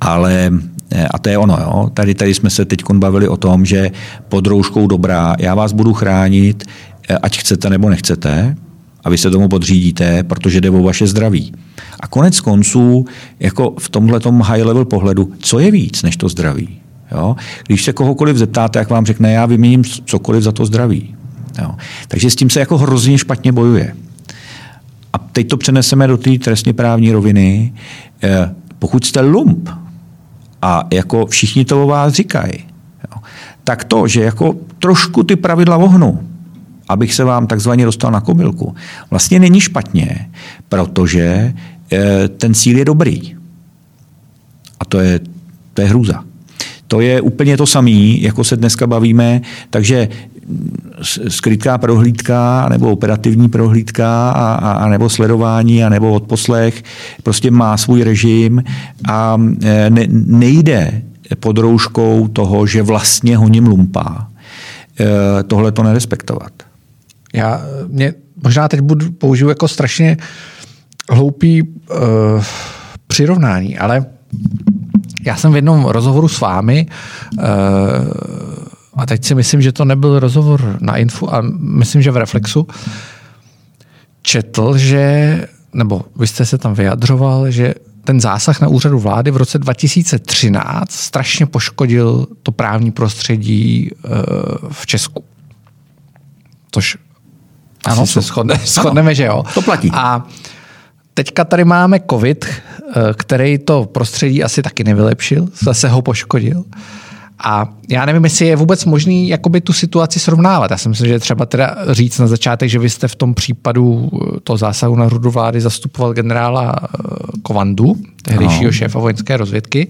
ale Eh, a to je ono. Jo. Tady, tady jsme se teď bavili o tom, že pod rouškou dobrá, já vás budu chránit, eh, ať chcete nebo nechcete, a vy se tomu podřídíte, protože jde o vaše zdraví. A konec konců, jako v tomhle high level pohledu, co je víc než to zdraví? Jo? Když se kohokoliv zeptáte, jak vám řekne, já vyměním cokoliv za to zdraví. Jo? Takže s tím se jako hrozně špatně bojuje. A teď to přeneseme do té trestně právní roviny. Eh, pokud jste lump, a jako všichni to o vás říkají, jo, tak to, že jako trošku ty pravidla vohnu, abych se vám takzvaně dostal na komilku, vlastně není špatně, protože e, ten cíl je dobrý. A to je, to je hrůza. To je úplně to samé, jako se dneska bavíme, takže skrytká prohlídka, nebo operativní prohlídka, a, a, a nebo sledování, a nebo odposlech, prostě má svůj režim a e, ne, nejde pod rouškou toho, že vlastně honím lumpa, e, tohle to nerespektovat. Já mě možná teď budu použiju jako strašně hloupý uh, přirovnání, ale já jsem v jednom rozhovoru s vámi uh, a teď si myslím, že to nebyl rozhovor na Infu a myslím, že v Reflexu, četl, že, nebo vy jste se tam vyjadřoval, že ten zásah na úřadu vlády v roce 2013 strašně poškodil to právní prostředí uh, v Česku. Tož ano, se shodne, shodneme, že jo. To platí. A teďka tady máme covid, eh, který to prostředí asi taky nevylepšil, zase ho poškodil. A já nevím, jestli je vůbec možný jakoby tu situaci srovnávat. Já si myslím, že třeba teda říct na začátek, že vy jste v tom případu eh, toho zásahu na hrudu vlády zastupoval generála eh, Kovandu, tehdejšího no. šéfa vojenské rozvědky.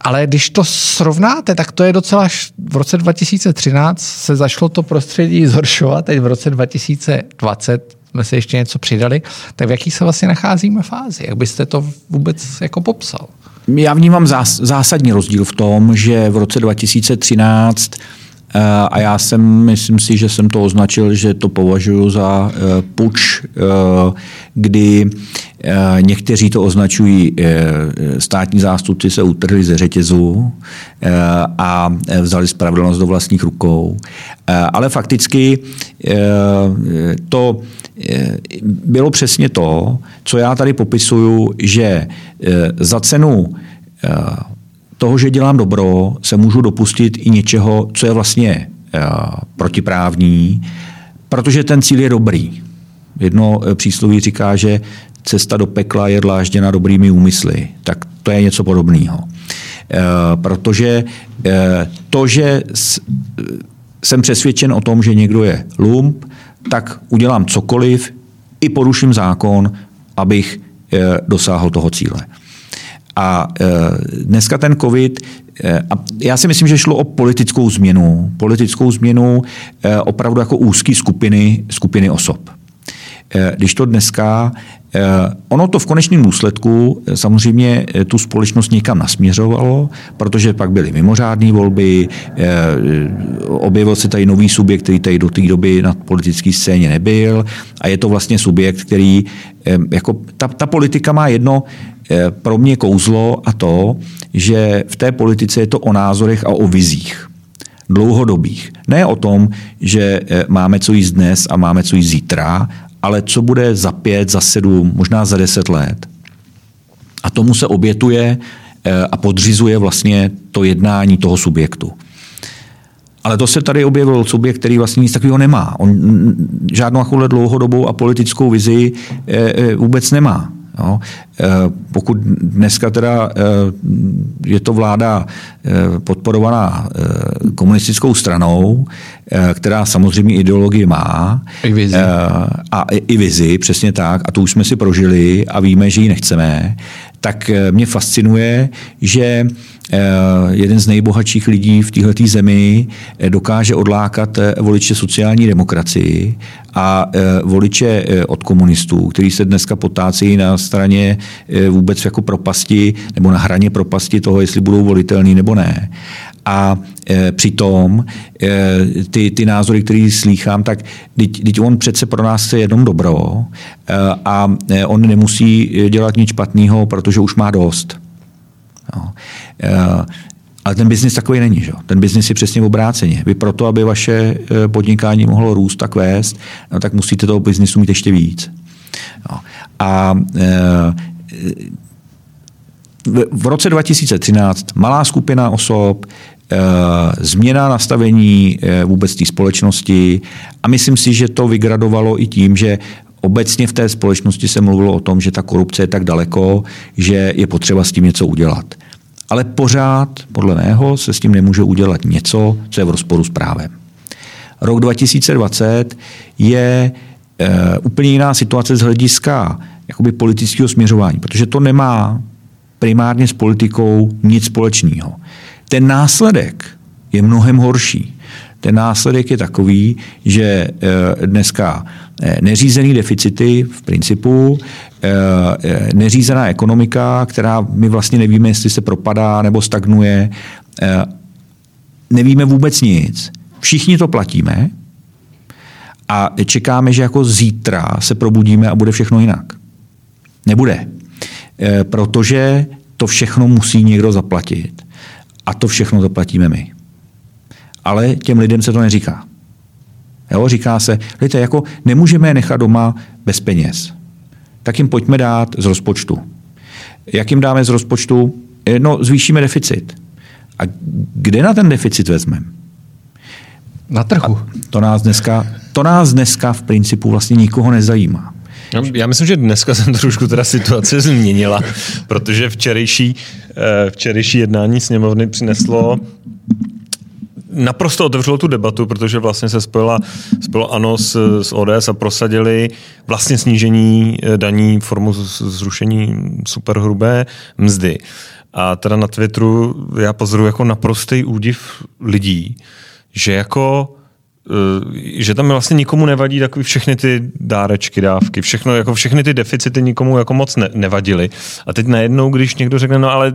Ale když to srovnáte, tak to je docela, v roce 2013 se zašlo to prostředí zhoršovat, teď v roce 2020 jsme se ještě něco přidali, tak v jaký se vlastně nacházíme fázi? Jak byste to vůbec jako popsal? Já vnímám zás, zásadní rozdíl v tom, že v roce 2013 eh, a já jsem, myslím si, že jsem to označil, že to považuji za eh, puč, eh, kdy někteří to označují, státní zástupci se utrhli ze řetězu a vzali spravedlnost do vlastních rukou. Ale fakticky to bylo přesně to, co já tady popisuju, že eh, za cenu eh, toho, že dělám dobro, se můžu dopustit i něčeho, co je vlastně eh, protiprávní, protože ten cíl je dobrý. Jedno přísloví říká, že cesta do pekla je dlážděna dobrými úmysly. Tak to je něco podobného. Protože to, že jsem přesvědčen o tom, že někdo je lump, tak udělám cokoliv, i poruším zákon, abych eh, dosáhl toho cíle. A eh, dneska ten COVID, eh, a já si myslím, že šlo o politickou změnu. Politickou změnu opravdu jako úzké skupiny, skupiny osob. Když to dneska Eh, ono to v konečném důsledku eh, samozřejmě eh, tu společnost někam nasměřovalo, protože pak byly mimořádné volby, objevil se tady nový subjekt, který tady do té doby na politické scéně nebyl a je to vlastně subjekt, který, jako ta, ta politika má jedno pro mě kouzlo a to, že v té politice je to o názorech a o vizích dlouhodobých. Ne o tom, že máme co jíst dnes a máme co jíst zítra, ale co bude za pět, za sedm, možná za deset let. A tomu se obětuje eh, a podřizuje vlastně to jednání toho subjektu. Ale to se tady objevil subjekt, který vlastně nic takového nemá. On žádnou dlouhodobou a politickou vizi vůbec nemá. Jo. Eh, pokud dneska teda eh, je to vláda eh, podporovaná komunistickou stranou, která samozřejmě ideologii má. I vizi. A i vizi, přesně tak. A to už jsme si prožili a víme, že ji nechceme. Tak mě fascinuje, že jeden z nejbohatších lidí v této zemi dokáže odlákat voliče sociální demokracii a voliče od komunistů, kteří se dneska potácí na straně vůbec jako propasti nebo na hraně propasti toho, jestli budou volitelný nebo ne. A e, přitom e, ty, ty názory, které slýchám, tak teď on přece pro nás chce jenom dobro a on nemusí dělat nic špatného, protože už má dost. No. Ale ten biznis takový není. Že? Ten biznis je přesně obráceně. Vy proto, aby vaše podnikání mohlo růst a kvést, no, tak musíte toho biznisu mít ještě víc. No. A e, v roce 2013 malá skupina osob, eh, změna nastavení eh, vůbec té společnosti a myslím si, že to vygradovalo i tím, že obecně v té společnosti se mluvilo o tom, že ta korupce je tak daleko, že je potřeba s tím něco udělat. Ale pořád, podle mého, se s tím nemůže udělat něco, co je v rozporu s právem. Rok 2020 je e, úplně jiná situace z hlediska jakoby politického směřování, protože to nemá primárně s politikou nic společného. Ten následek je mnohem horší. Ten následek je takový, že eh, dneska eh, neřízený deficity v principu, eh, neřízená ekonomika, která my vlastně nevíme, jestli se propadá nebo stagnuje, nevíme vůbec nic. Všichni to platíme a čekáme, že jako zítra se probudíme a bude všechno jinak. Nebude. E, protože to všechno musí někdo zaplatit. A to všechno zaplatíme my. Ale těm lidem se to neříká. Jo, říká se, víte, jako nemůžeme je nechat doma bez peněz. Tak jim pojďme dát z rozpočtu. Jak jim dáme z rozpočtu? E, no, zvýšíme deficit. A kde na ten deficit vezmeme? Na trhu. A to nás, dneska, to nás dneska v principu vlastně nikoho nezajímá. No, já myslím, že dneska jsem trošku teda situace změnila, protože včerejší, eh, včerejší jednání sněmovny přineslo naprosto otevřelo tu debatu, protože vlastně se spojila, spojilo ANO s, s ODS a prosadili vlastně snížení eh, daní formu zrušení superhrubé mzdy. A teda na Twitteru já pozoruji jako naprostý údiv lidí, že jako že tam vlastně nikomu nevadí takový všechny ty dárečky, dávky, všechno, jako všechny ty deficity nikomu jako moc ne, nevadily. A teď najednou, když někdo řekne, no ale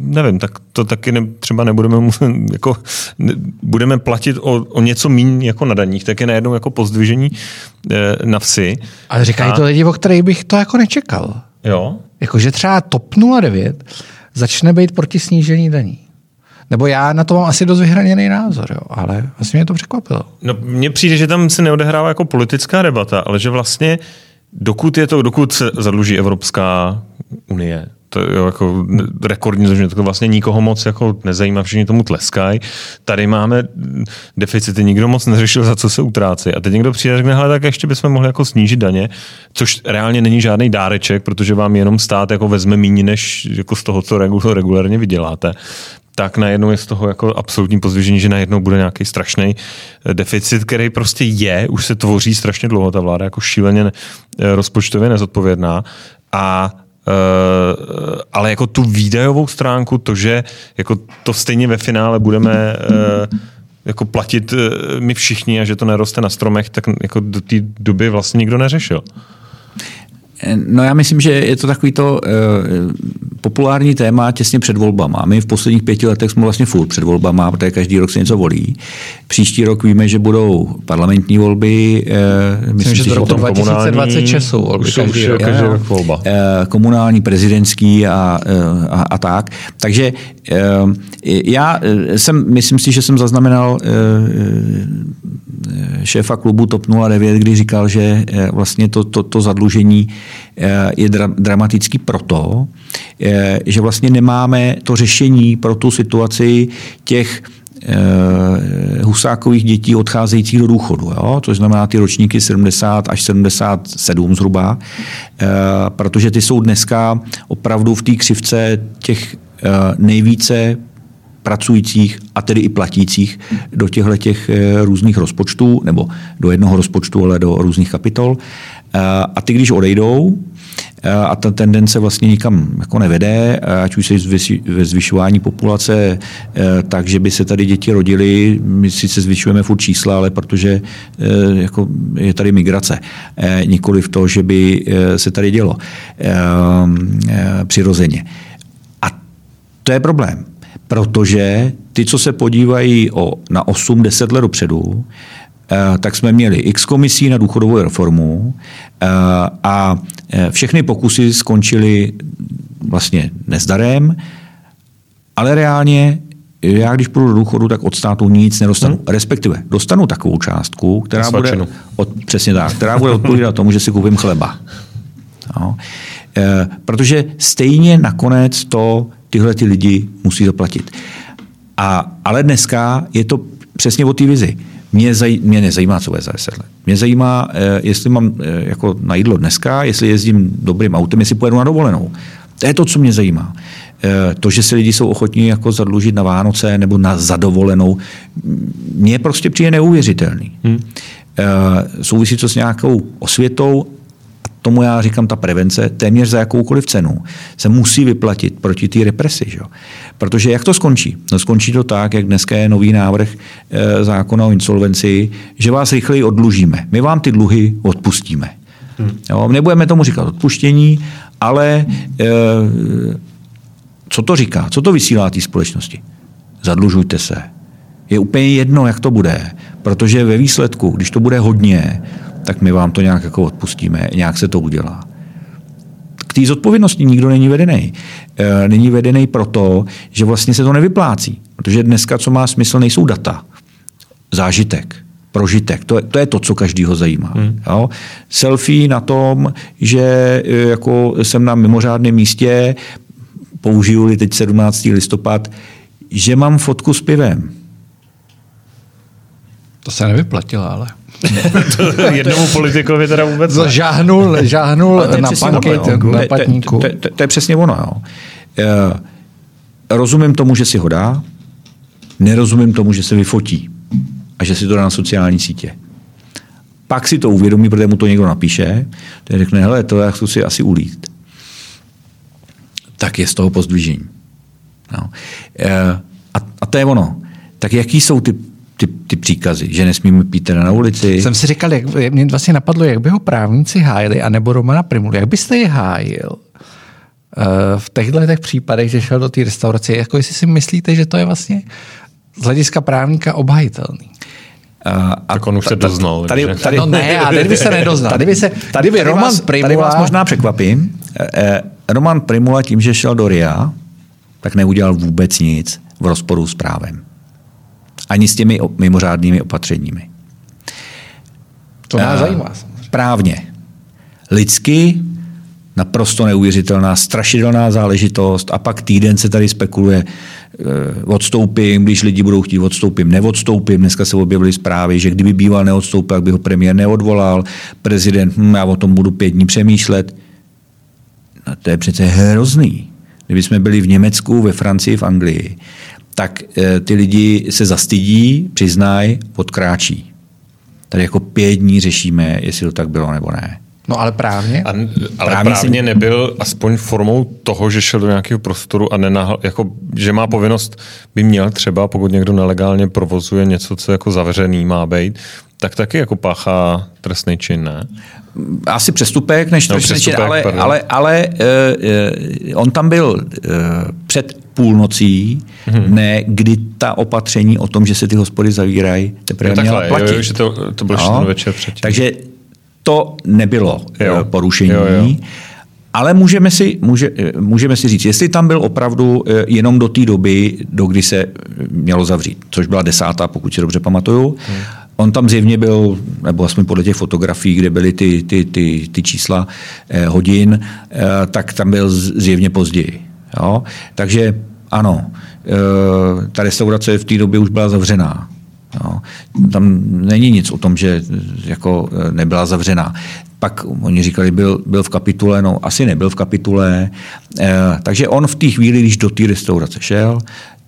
nevím, tak to taky ne, třeba nebudeme muset, jako ne, budeme platit o, o něco méně jako na daních, tak je najednou jako pozdvižení e, na vsi. Ale říkají a... to lidi, o kterých bych to jako nečekal. Jo? Jakože třeba TOP 09 začne být proti snížení daní. Nebo já na to mám asi dost vyhraněný názor, jo, ale vlastně mě to překvapilo. No, mně přijde, že tam se neodehrává jako politická debata, ale že vlastně dokud je to, dokud se zadluží Evropská unie, to je jako rekordní zadlužení, to vlastně nikoho moc jako nezajímá, všichni tomu tleskají. Tady máme deficity, nikdo moc neřešil, za co se utrácí. A teď někdo přijde a řekne, hele, tak ještě bychom mohli jako snížit daně, což reálně není žádný dáreček, protože vám jenom stát jako vezme méně, než jako z toho, co regulárně vyděláte tak najednou je z toho jako absolutní pozdvižení, že najednou bude nějaký strašný eh, deficit, který prostě je, už se tvoří strašně dlouho, ta vláda jako šíleně eh, rozpočtově nezodpovědná a Uh, ale jako tu výdajovou stránku, to, že jako to stejně ve finále budeme uh, jako platit uh, my všichni a že to neroste na stromech, tak jako do té doby vlastně nikdo neřešil. No já myslím, že je to takový to uh, populární téma těsně před volbama. My v posledních pěti letech jsme vlastně furt před volbama, protože každý rok se něco volí. Příští rok víme, že budou parlamentní volby. Uh, myslím, že, že to 2026 jsou volby. Každý, rok, každý rok volba. Uh, komunální, prezidentský a, a, a tak. Takže uh, já jsem, myslím si, že jsem zaznamenal uh, šéfa klubu TOP 09, kdy říkal, že vlastně to, to, to zadlužení je dra, dramatický proto, že vlastně nemáme to řešení pro tu situaci těch husákových dětí odcházejících do důchodu, jo? což znamená ty ročníky 70 až 77 zhruba, protože ty jsou dneska opravdu v té křivce těch nejvíce pracujících a tedy i platících do těchto těch různých rozpočtů, nebo do jednoho rozpočtu, ale do různých kapitol. A ty, když odejdou, a ta tendence vlastně nikam jako nevede, ať už se ve zvyšování populace, tak, že by se tady děti rodily, my sice zvyšujeme furt čísla, ale protože jako je tady migrace, nikoli v to, že by se tady dělo přirozeně. A to je problém, protože ty, co se podívají o, na 8-10 let dopředu, Eh, tak jsme měli x komisí na důchodovou reformu eh, a eh, všechny pokusy skončily vlastně nezdarem, ale reálně já když půjdu do důchodu, tak od státu nic nedostanu. Hmm. Respektive dostanu takovou částku, která bude, od, přesně tak, která bude odpovídat tomu, že si koupím chleba. No. E, protože stejně nakonec to tyhle ty lidi musí zaplatit. A, ale dneska je to přesně o té vizi. Mě, zaj, mě nezajímá, co bude za 10 let. Mě zajímá, eh, jestli mám eh, jako na jídlo dneska, jestli jezdím dobrým autem, jestli pojedu na dovolenou. To je to, co mě zajímá. Eh, to, že se lidi jsou ochotní jako zadlužit na Vánoce nebo na zadovolenou, mně prostě přijde neuvěřitelný. Hmm. Souvisí to s nějakou osvětou tomu já říkám ta prevence, téměř za jakoukoliv cenu se musí vyplatit proti té represi. Že? Protože jak to skončí? No skončí to tak, jak dneska je nový návrh e, zákona o insolvenci, že vás rychleji odlužíme. My vám ty dluhy odpustíme. Hmm. Jo, nebudeme tomu říkat odpuštění, ale e, co to říká? Co to vysílá té společnosti? Zadlužujte se. Je úplně jedno, jak to bude, protože ve výsledku, když to bude hodně, tak my vám to nějak jako odpustíme, nějak se to udělá. K té zodpovědnosti nikdo není vedený. E, není vedený proto, že vlastně se to nevyplácí. Protože dneska, co má smysl, nejsou data. Zážitek, prožitek. To je to, je to co každýho zajímá. Hmm. Jo? Selfie na tom, že e, jako jsem na mimořádném místě, použiju-li teď 17. listopad, že mám fotku s pivem. To se nevyplatilo, ale. Jednomu politikovi teda vůbec ne. Žáhnul, žáhnul na panky, na patníku. To, to, to je přesně ono. Jo. Rozumím tomu, že si ho dá, nerozumím tomu, že se vyfotí a že si to dá na sociální sítě. Pak si to uvědomí, protože mu to někdo napíše, ten řekne, hele, to já chci si asi ulít. Tak je z toho pozdvižení. No. A, a to je ono. Tak jaký jsou ty ty, ty příkazy, že nesmíme pít teda na ulici. Jsem si říkal, jak, mě vlastně napadlo, jak by ho právníci hájili, anebo Romana Primulu. Jak byste je hájil uh, v těchto těch případech, že šel do té restaurace? Jako jestli si myslíte, že to je vlastně z hlediska právníka obhajitelný? Uh, a tak on už se doznal. Tady, tady, tady, no ne, a tady by se nedoznal. Tady by, se, tady, tady by Roman vás, Primula... Tady vás možná překvapím. Eh, Roman Primula tím, že šel do RIA, tak neudělal vůbec nic v rozporu s právem ani s těmi mimořádnými opatřeními. To nás zajímá. Právně. Lidsky naprosto neuvěřitelná, strašidelná záležitost a pak týden se tady spekuluje, eh, odstoupím, když lidi budou chtít odstoupím, neodstoupím. Dneska se objevily zprávy, že kdyby býval neodstoupil, tak by ho premiér neodvolal, prezident, hm, já o tom budu pět dní přemýšlet. No, to je přece hrozný. Kdyby jsme byli v Německu, ve Francii, v Anglii tak eh, ty lidi se zastydí, přiznají, odkráčí. Tady jako pět dní řešíme, jestli to tak bylo nebo ne. No ale právně? A, ale právně, právně si... nebyl aspoň formou toho, že šel do nějakého prostoru a nenahl, jako, že má povinnost, by měl třeba, pokud někdo nelegálně provozuje něco, co jako zavřený má být, tak taky jako páchá trestný čin, ne? Asi přestupek než no, trestný čin, ale, ale, ale uh, on tam byl uh, před půlnocí, hmm. ne kdy ta opatření o tom, že se ty hospody zavírají, teprve jo, měla platit. Jo, jo, že to, to bylo no, večer předtím. Takže to nebylo jo. porušení. Jo, jo. Ale můžeme si, může, můžeme si říct, jestli tam byl opravdu jenom do té doby, do kdy se mělo zavřít, což byla desátá, pokud si dobře pamatuju, hmm On tam zjevně byl, nebo aspoň podle těch fotografií, kde byly ty, ty, ty, ty čísla eh, hodin, eh, tak tam byl zjevně později. Jo? Takže ano, ta restaurace v té době už byla zavřená. No, tam není nic o tom, že jako nebyla zavřená. Pak oni říkali, byl, byl v kapitule, no asi nebyl v kapitule. Eh, takže on v té chvíli, když do té restaurace šel,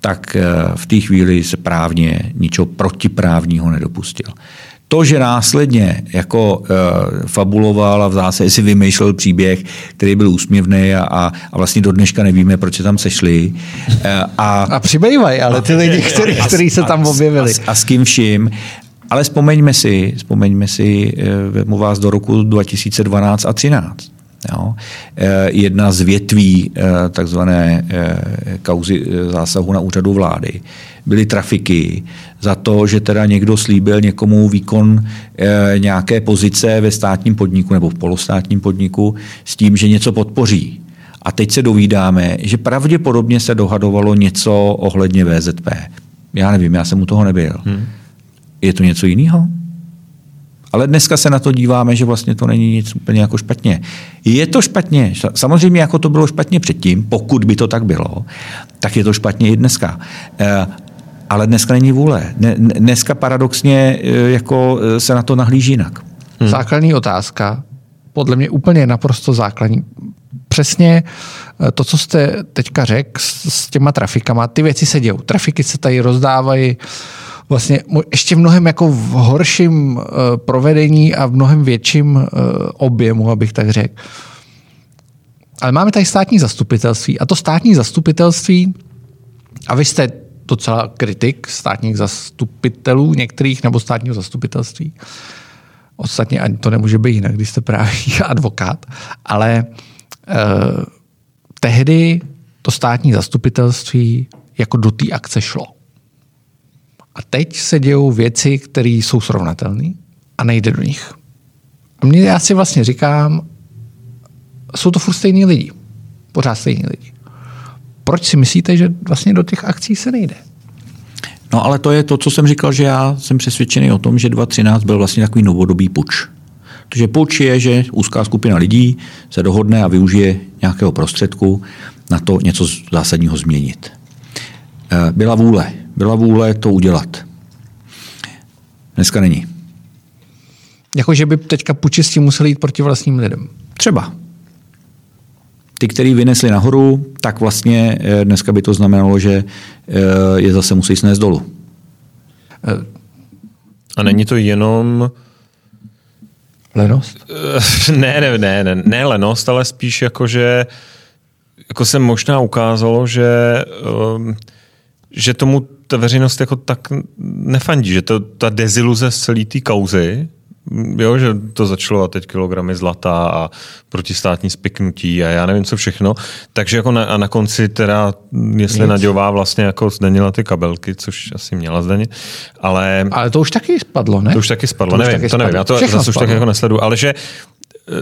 tak eh, v té chvíli se právně ničeho protiprávního nedopustil. To, že následně jako uh, fabuloval a v zásadě si vymýšlel příběh, který byl úsměvný a, a, a vlastně do dneška nevíme, proč se tam sešli. Uh, a, a přibývají, ale ty lidi, kteří, kteří se tam objevili. A, a, a s kým vším. Ale vzpomeňme si, vzpomeňme si, eh, vezmu vás do roku 2012 a 2013. Jo. Eh, jedna z větví eh, takzvané kauzy zásahu na úřadu vlády byly trafiky za to, že teda někdo slíbil někomu výkon nějaké pozice ve státním podniku nebo v polostátním podniku s tím, že něco podpoří. A teď se dovídáme, že pravděpodobně se dohadovalo něco ohledně VZP. Já nevím, já jsem u toho nebyl. Hmm. Je to něco jiného? Ale dneska se na to díváme, že vlastně to není nic úplně jako špatně. Je to špatně. Samozřejmě jako to bylo špatně předtím, pokud by to tak bylo, tak je to špatně i dneska. Eh, ale dneska není vůle. Dneska paradoxně eh, jako eh, se na to nahlíží jinak. Hmm. Základní otázka, podle mě úplně naprosto základní. Přesně to, co jste teďka řekl s těma trafikama, ty věci se dějou. Trafiky se tady rozdávají vlastně ještě v mnohem jako v horším uh, provedení a v mnohem větším uh, objemu, abych tak řekl. Ale máme tady státní zastupitelství a to státní zastupitelství, a vy jste docela kritik státních zastupitelů některých nebo státního zastupitelství. Ostatně ani to nemůže být jinak, když jste právě advokát, ale uh, tehdy to státní zastupitelství jako do té akce šlo. A teď se dějou věci, které jsou srovnatelné a nejde do nich. A mě já si vlastně říkám, jsou to furt stejní lidi. Pořád stejní lidi. Proč si myslíte, že vlastně do těch akcí se nejde? No ale to je to, co jsem říkal, že já jsem přesvědčený o tom, že 2013 byl vlastně takový novodobý puč. Protože puč je, že úzká skupina lidí se dohodne a využije nějakého prostředku na to něco zásadního změnit. Eh, byla vůle byla vůle to udělat. Dneska není. Jako, že by teďka pučisti museli jít proti vlastním lidem. Třeba. Ty, který vynesli nahoru, tak vlastně eh, dneska by to znamenalo, že eh, je zase musí snést dolů. Eh, A není to jenom... Lenost? Ne, ne, ne, ne, ne lenost, ale spíš jako, že jako se možná ukázalo, že, že tomu ta veřejnost jako tak nefandí, že to, ta deziluze z celé té kauzy, jo, že to začalo a teď kilogramy zlata a protistátní spiknutí a já nevím co všechno. Takže jako na, a na konci teda, jestli Nic. Naďová vlastně jako zdanila ty kabelky, což asi měla zdanit, ale... Ale to už taky spadlo, ne? To už taky spadlo, to nevím, taky to nevím, já to Všechno zase spadlo. už tak jako nesledu, ale že eh,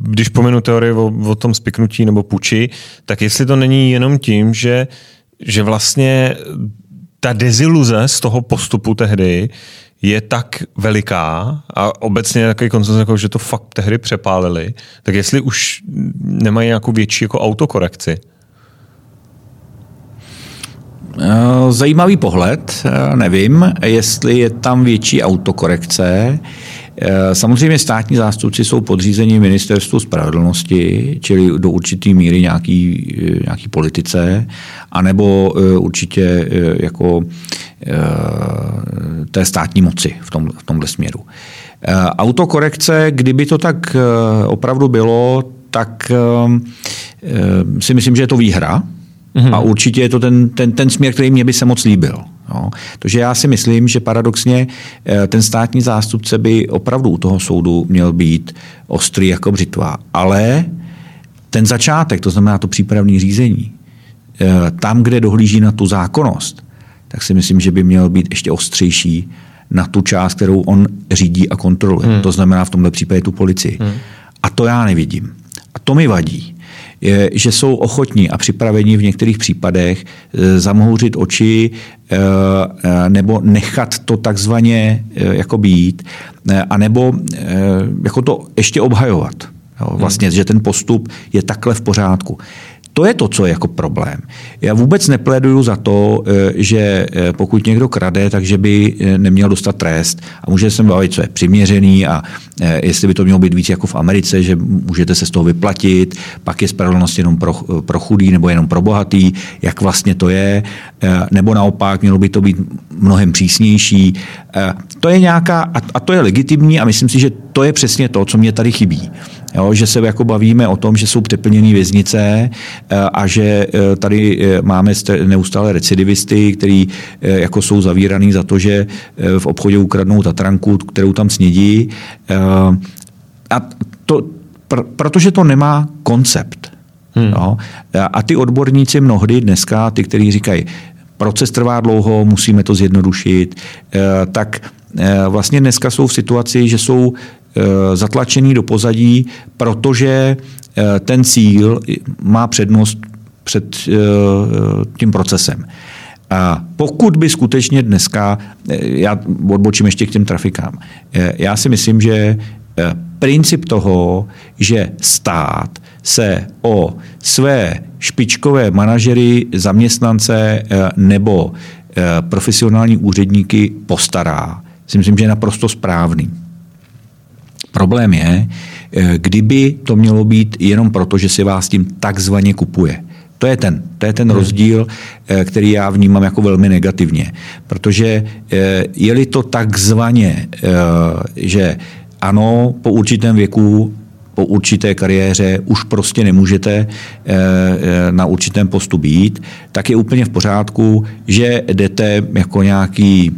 když pomenu teorii o, o tom spiknutí nebo puči, tak jestli to není jenom tím, že že vlastně ta deziluze z toho postupu tehdy je tak veliká a obecně takový koncenzus, jako, že to fakt tehdy přepálili, tak jestli už nemají nějakou větší jako autokorekci? Eh, zajímavý pohled, eh, nevím, jestli je tam větší autokorekce. Eh, samozřejmě státní zástupci jsou podřízení ministerstvu spravedlnosti, čili do určité míry nějaký, eh, nějaký politice, anebo eh, určitě jako té státní moci v, tom, v tomhle směru. Autokorekce, kdyby to tak opravdu bylo, tak si myslím, že je to výhra, Mm-hmm. A určitě je to ten, ten, ten směr, který mě by se moc líbil. Jo. Takže já si myslím, že paradoxně eh, ten státní zástupce by opravdu u toho soudu měl být ostrý jako břitva. Ale ten začátek, to znamená to přípravné řízení, eh, tam, kde dohlíží na tu zákonnost, tak si myslím, že by měl být ještě ostřejší na tu část, kterou on řídí a kontroluje. Hmm. To znamená v tomhle případě tu policii. Hmm. A to já nevidím. A to mi vadí že jsou ochotní a připraveni v některých případech e, zamhouřit oči e, e, nebo nechat to takzvaně jako být, a nebo jako to ještě obhajovat. Jo, vlastně, hmm. že ten postup je takhle v pořádku. To je to, co je jako problém. Já vůbec nepléduju za to, eh, že eh, pokud někdo krade, takže by eh, neměl dostat trest a může se bavit, co je přiměřený a jestli by to mělo být víc jako v Americe, že můžete se z toho vyplatit, pak je spravedlnost jenom pro, pro chudý nebo jenom pro bohatý, jak vlastně to je, nebo naopak mělo by to být mnohem přísnější. To je nějaká, a to je legitimní a myslím si, že to je přesně to, co mě tady chybí. Jo, že se jako bavíme o tom, že jsou přeplněné věznice eh, a že eh, tady eh, máme neustále recidivisty, kteří jako jsou zavíraný za to, že v obchodě ukradnou tatranku, kterou tam snědí. A to, pr- protože to nemá koncept. Hmm. No. A ty odborníci mnohdy dneska, ty, kteří říkají, proces trvá dlouho, musíme to zjednodušit, tak vlastně dneska jsou v situaci, že jsou Eh, zatlačený do pozadí, protože eh, ten cíl má přednost před eh, tím procesem. A pokud by skutečně dneska, já odbočím ještě k těm trafikám, já si myslím, že princip toho, že stát se o své špičkové manažery, zaměstnance nebo profesionální úředníky postará, si myslím, že je naprosto správný. Problém je, eh, kdyby to mělo být jenom proto, že si vás tím takzvaně kupuje. To je ten, to je ten hmm. rozdíl, eh, který já vnímám jako velmi negativně. Protože eh, je-li to takzvaně, že ano, po určitém věku po určité kariéře už prostě nemůžete na určitém postu být, tak je úplně v pořádku, že jdete jako nějaký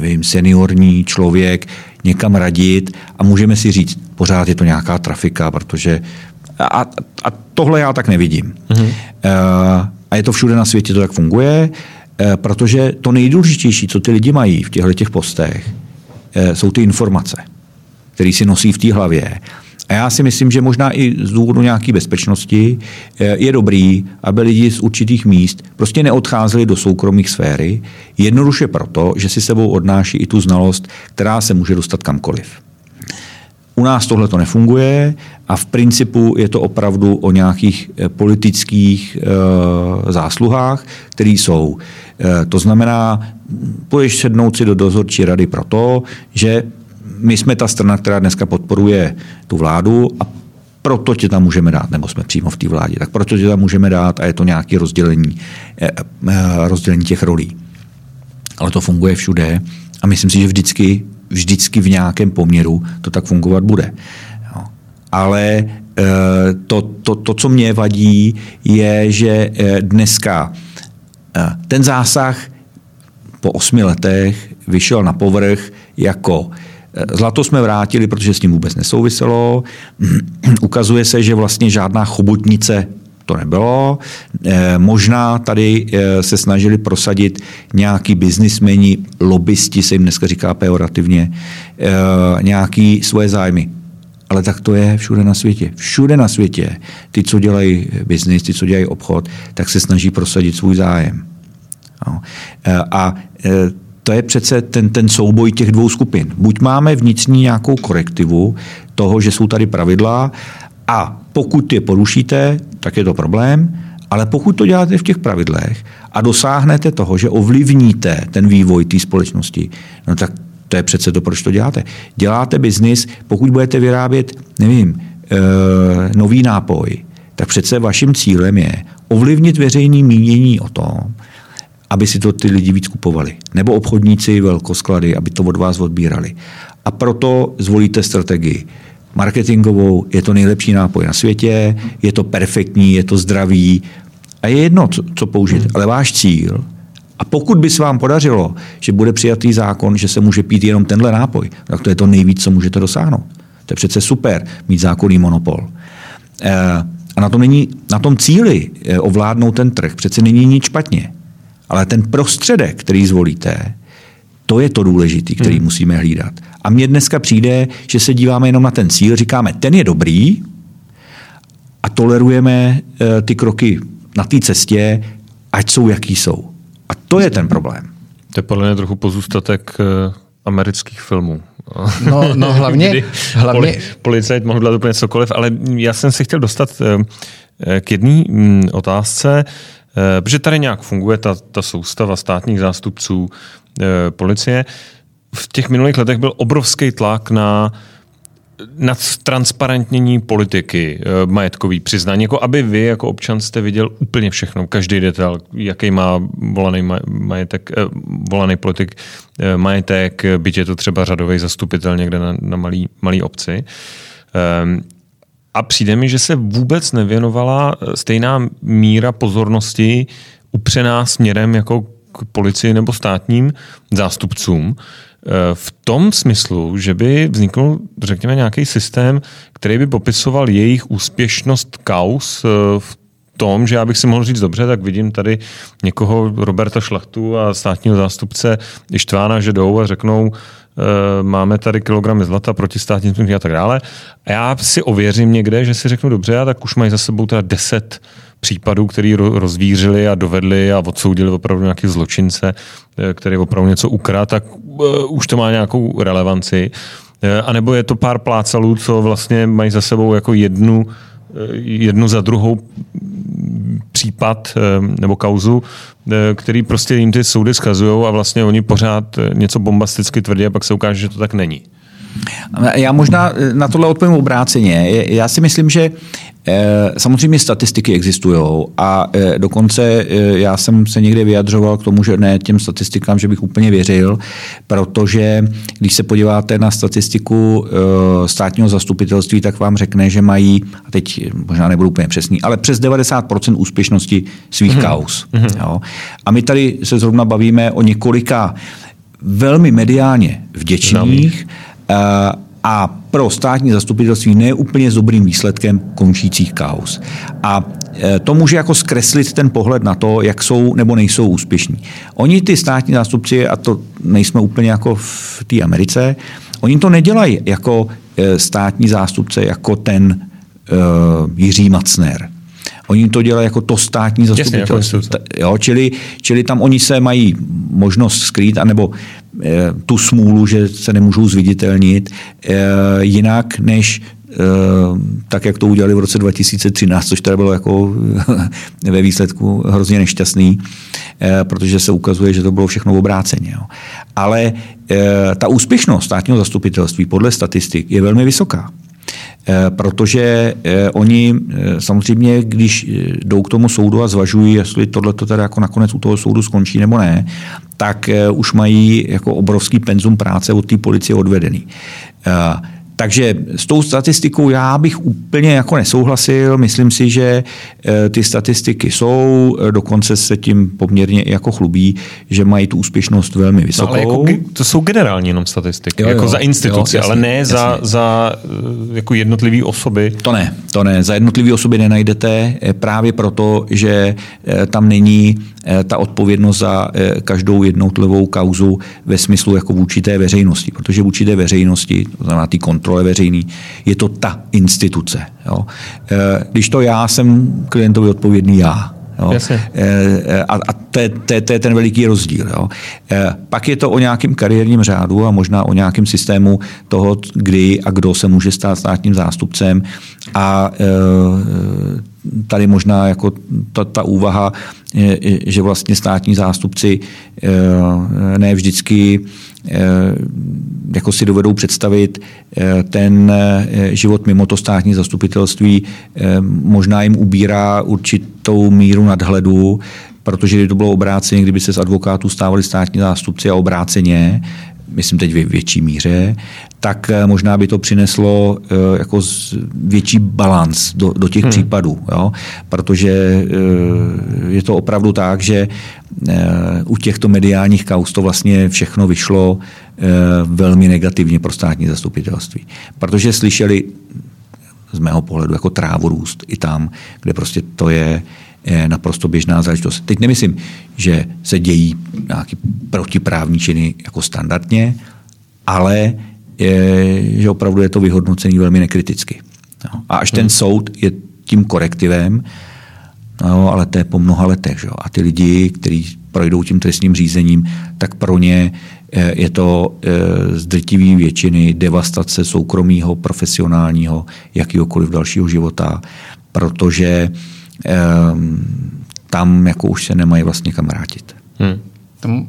nevím, seniorní člověk někam radit a můžeme si říct, pořád je to nějaká trafika, protože a, a tohle já tak nevidím. Mm-hmm. A je to všude na světě, to tak funguje, e, protože to nejdůležitější, co ty lidi mají v těchto těch postech, e, jsou ty informace, které si nosí v té hlavě a já si myslím, že možná i z důvodu nějaké bezpečnosti eh, je dobrý, aby lidi z určitých míst prostě neodcházeli do soukromých sféry, jednoduše proto, že si sebou odnáší i tu znalost, která se může dostat kamkoliv. U nás tohle to nefunguje a v principu je to opravdu o nějakých eh, politických e, zásluhách, které jsou. E, to znamená, půjdeš sednout si do dozorčí rady proto, že my jsme ta strana, která dneska podporuje tu vládu a proto tě tam můžeme dát, nebo jsme přímo v té vládě, tak proto tě tam můžeme dát a je to nějaké rozdělení, eh, eh, rozdělení těch rolí. Ale to funguje všude a myslím si, že vždycky, vždycky v nějakém poměru to tak fungovat bude. Ale eh, to, to, to, co mě vadí, je, že dneska ten zásah po osmi letech vyšel na povrch jako Zlato jsme vrátili, protože s tím vůbec nesouviselo. Ukazuje se, že vlastně žádná chobotnice to nebylo. Eh, možná tady eh, se snažili prosadit nějaký biznismeni, lobbysti, se jim dneska říká pejorativně, eh, nějaký svoje zájmy. Ale tak to je všude na světě. Všude na světě. Ty, co dělají biznis, ty, co dělají obchod, tak se snaží prosadit svůj zájem. A to je přece ten, ten souboj těch dvou skupin. Buď máme vnitřní nějakou korektivu toho, že jsou tady pravidla a pokud je porušíte, tak je to problém, ale pokud to děláte v těch pravidlech a dosáhnete toho, že ovlivníte ten vývoj té společnosti, no tak to je přece to, proč to děláte. Děláte biznis, pokud budete vyrábět, nevím, e, nový nápoj, tak přece vaším cílem je ovlivnit veřejné mínění o tom, aby si to ty lidi víc kupovali. Nebo obchodníci, velkosklady, aby to od vás odbírali. A proto zvolíte strategii marketingovou, je to nejlepší nápoj na světě, je to perfektní, je to zdravý a je jedno, co, co použít. Ale váš cíl, a pokud by se vám podařilo, že bude přijatý zákon, že se může pít jenom tenhle nápoj, tak to je to nejvíc, co můžete dosáhnout. To je přece super, mít zákonný monopol. Eh, a na tom, není, na tom cíli eh, ovládnout ten trh přece není nic špatně. Ale ten prostředek, který zvolíte, to je to důležité, který hmm. musíme hlídat. A mně dneska přijde, že se díváme jenom na ten cíl, říkáme, ten je dobrý a tolerujeme uh, ty kroky na té cestě, ať jsou, jaký jsou. A to je ten problém. To je podle mě trochu pozůstatek uh, amerických filmů. No, no hlavně... hlavně... Poli, policajt mohl dělat úplně cokoliv, ale já jsem se chtěl dostat uh, k jedné mm, otázce, protože tady nějak funguje ta, ta soustava státních zástupců policie. V těch minulých letech byl obrovský tlak na na transparentnění politiky eh, majetkový přiznání, jako aby vy jako občan jste viděl úplně všechno, každý detail, jaký má volaný majetek, eh, volaný politik eh, majetek, byť je to třeba řadový zastupitel někde na, na malý, malý obci. A přijde mi, že se vůbec nevěnovala stejná míra pozornosti upřená směrem jako k policii nebo státním zástupcům, v tom smyslu, že by vznikl, řekněme, nějaký systém, který by popisoval jejich úspěšnost kaus eh, v tom, že já bych si mohl říct dobře, tak vidím tady někoho, Roberta Šlachtu a státního zástupce Ištvána, že jdou a řeknou, máme tady kilogramy zlata proti státním a tak dále. A já si ověřím někde, že si řeknu dobře, a tak už mají za sebou teda deset případů, který rozvířili a dovedli a odsoudili opravdu nějaký zločince, eh, který opravdu něco ukrát, tak uh, už to má nějakou relevanci. A nebo je to pár plácalů, co vlastně mají za sebou jako jednu, jednu za druhou případ nebo kauzu, který prostě jim ty soudy skazují a vlastně oni pořád něco bombasticky tvrdí a pak se ukáže, že to tak není. Já možná na tohle odpovím obráceně. Já si myslím, že Eh, samozřejmě statistiky existují a eh, dokonce eh, já jsem se někde vyjadřoval k tomu, že ne těm statistikám, že bych úplně věřil, protože když se podíváte na statistiku státního zastupitelství, tak vám řekne, že mají, a teď možná nebudu úplně přesný, ale přes 90% úspěšnosti svých mm-hmm. kaus. Mm-hmm. Jo. A my tady se zrovna bavíme o několika velmi mediálně vděčných a pro státní zastupitelství ne úplně s dobrým výsledkem končících kaus. A e, to může jako zkreslit ten pohled na to, jak jsou nebo nejsou úspěšní. Oni ty státní zástupci, a to nejsme úplně jako v té Americe, oni to nedělají jako e, státní zástupce, jako ten uh, Jiří Macner. Oni to dělají jako to státní zastupitelství. Jako čili, čili tam oni se mají možnost skrýt, anebo e, tu smůlu, že se nemůžou zviditelnit e, jinak, než e, tak, jak to udělali v roce 2013, což teda bylo jako ve výsledku hrozně nešťastný, protože se ukazuje, že to bylo všechno obráceně. Jo. Ale ta úspěšnost státního zastupitelství podle statistik je velmi vysoká. Eh, protože eh, oni eh, samozřejmě, když jdou k tomu soudu a zvažují, jestli tohle to teda jako nakonec u toho soudu skončí nebo ne, tak už mají jako obrovský penzum práce od té policie odvedený. Takže s tou statistikou já bych úplně jako nesouhlasil. Myslím si, že eh, ty statistiky jsou, eh, dokonce se tím poměrně jako chlubí, že mají tu úspěšnost velmi vysokou. No, ale jako, to jsou generální jenom statistiky, jo, jako jo, za instituci, jo, jasný, ale ne jasný. za, za eh, jako jednotlivý osoby. To ne, to ne. Za jednotlivý osoby nenajdete právě proto, že tam není ta odpovědnost za každou jednotlivou kauzu ve smyslu jako vůči té veřejnosti, protože vůči té veřejnosti, to znamená ty kontrole veřejný, je to ta instituce. Jo. Eh, když to já jsem klientovi odpovědný já. Jo. Eh, eh, a, a to, je, to, je, to je ten veliký rozdíl. Jo. Pak je to o nějakém kariérním řádu a možná o nějakém systému toho, kdy a kdo se může stát státním zástupcem. A tady možná jako ta, ta úvaha, že vlastně státní zástupci ne vždycky jako si dovedou představit eh, ten eh, život mimo to státní zastupitelství, eh, možná jim ubírá určitou míru nadhledu, protože kdyby to bylo obráceně, kdyby se z advokátů stávali státní zástupci a obráceně, myslím teď v větší míře, tak možná by to přineslo jako větší balans do, do těch hmm. případů. Jo? Protože je to opravdu tak, že u těchto mediálních kaus to vlastně všechno vyšlo Eh, velmi negativně pro státní zastupitelství. Protože slyšeli z mého pohledu jako trávu růst i tam, kde prostě to je naprosto běžná záležitost. Teď nemyslím, že se dějí nějaké protiprávní činy jako standardně, ale je, že opravdu je to vyhodnocený velmi nekriticky. No. A až ten hmm. soud je tím korektivem, no, ale to je po mnoha letech. Že? A ty lidi, kteří projdou tím trestním řízením, tak pro ně Eh, je to eh, z drtivé většiny devastace soukromého, profesionálního, jakýhokoliv dalšího života. protože tam jako už se nemají vlastně kam vrátit. Hmm. Tam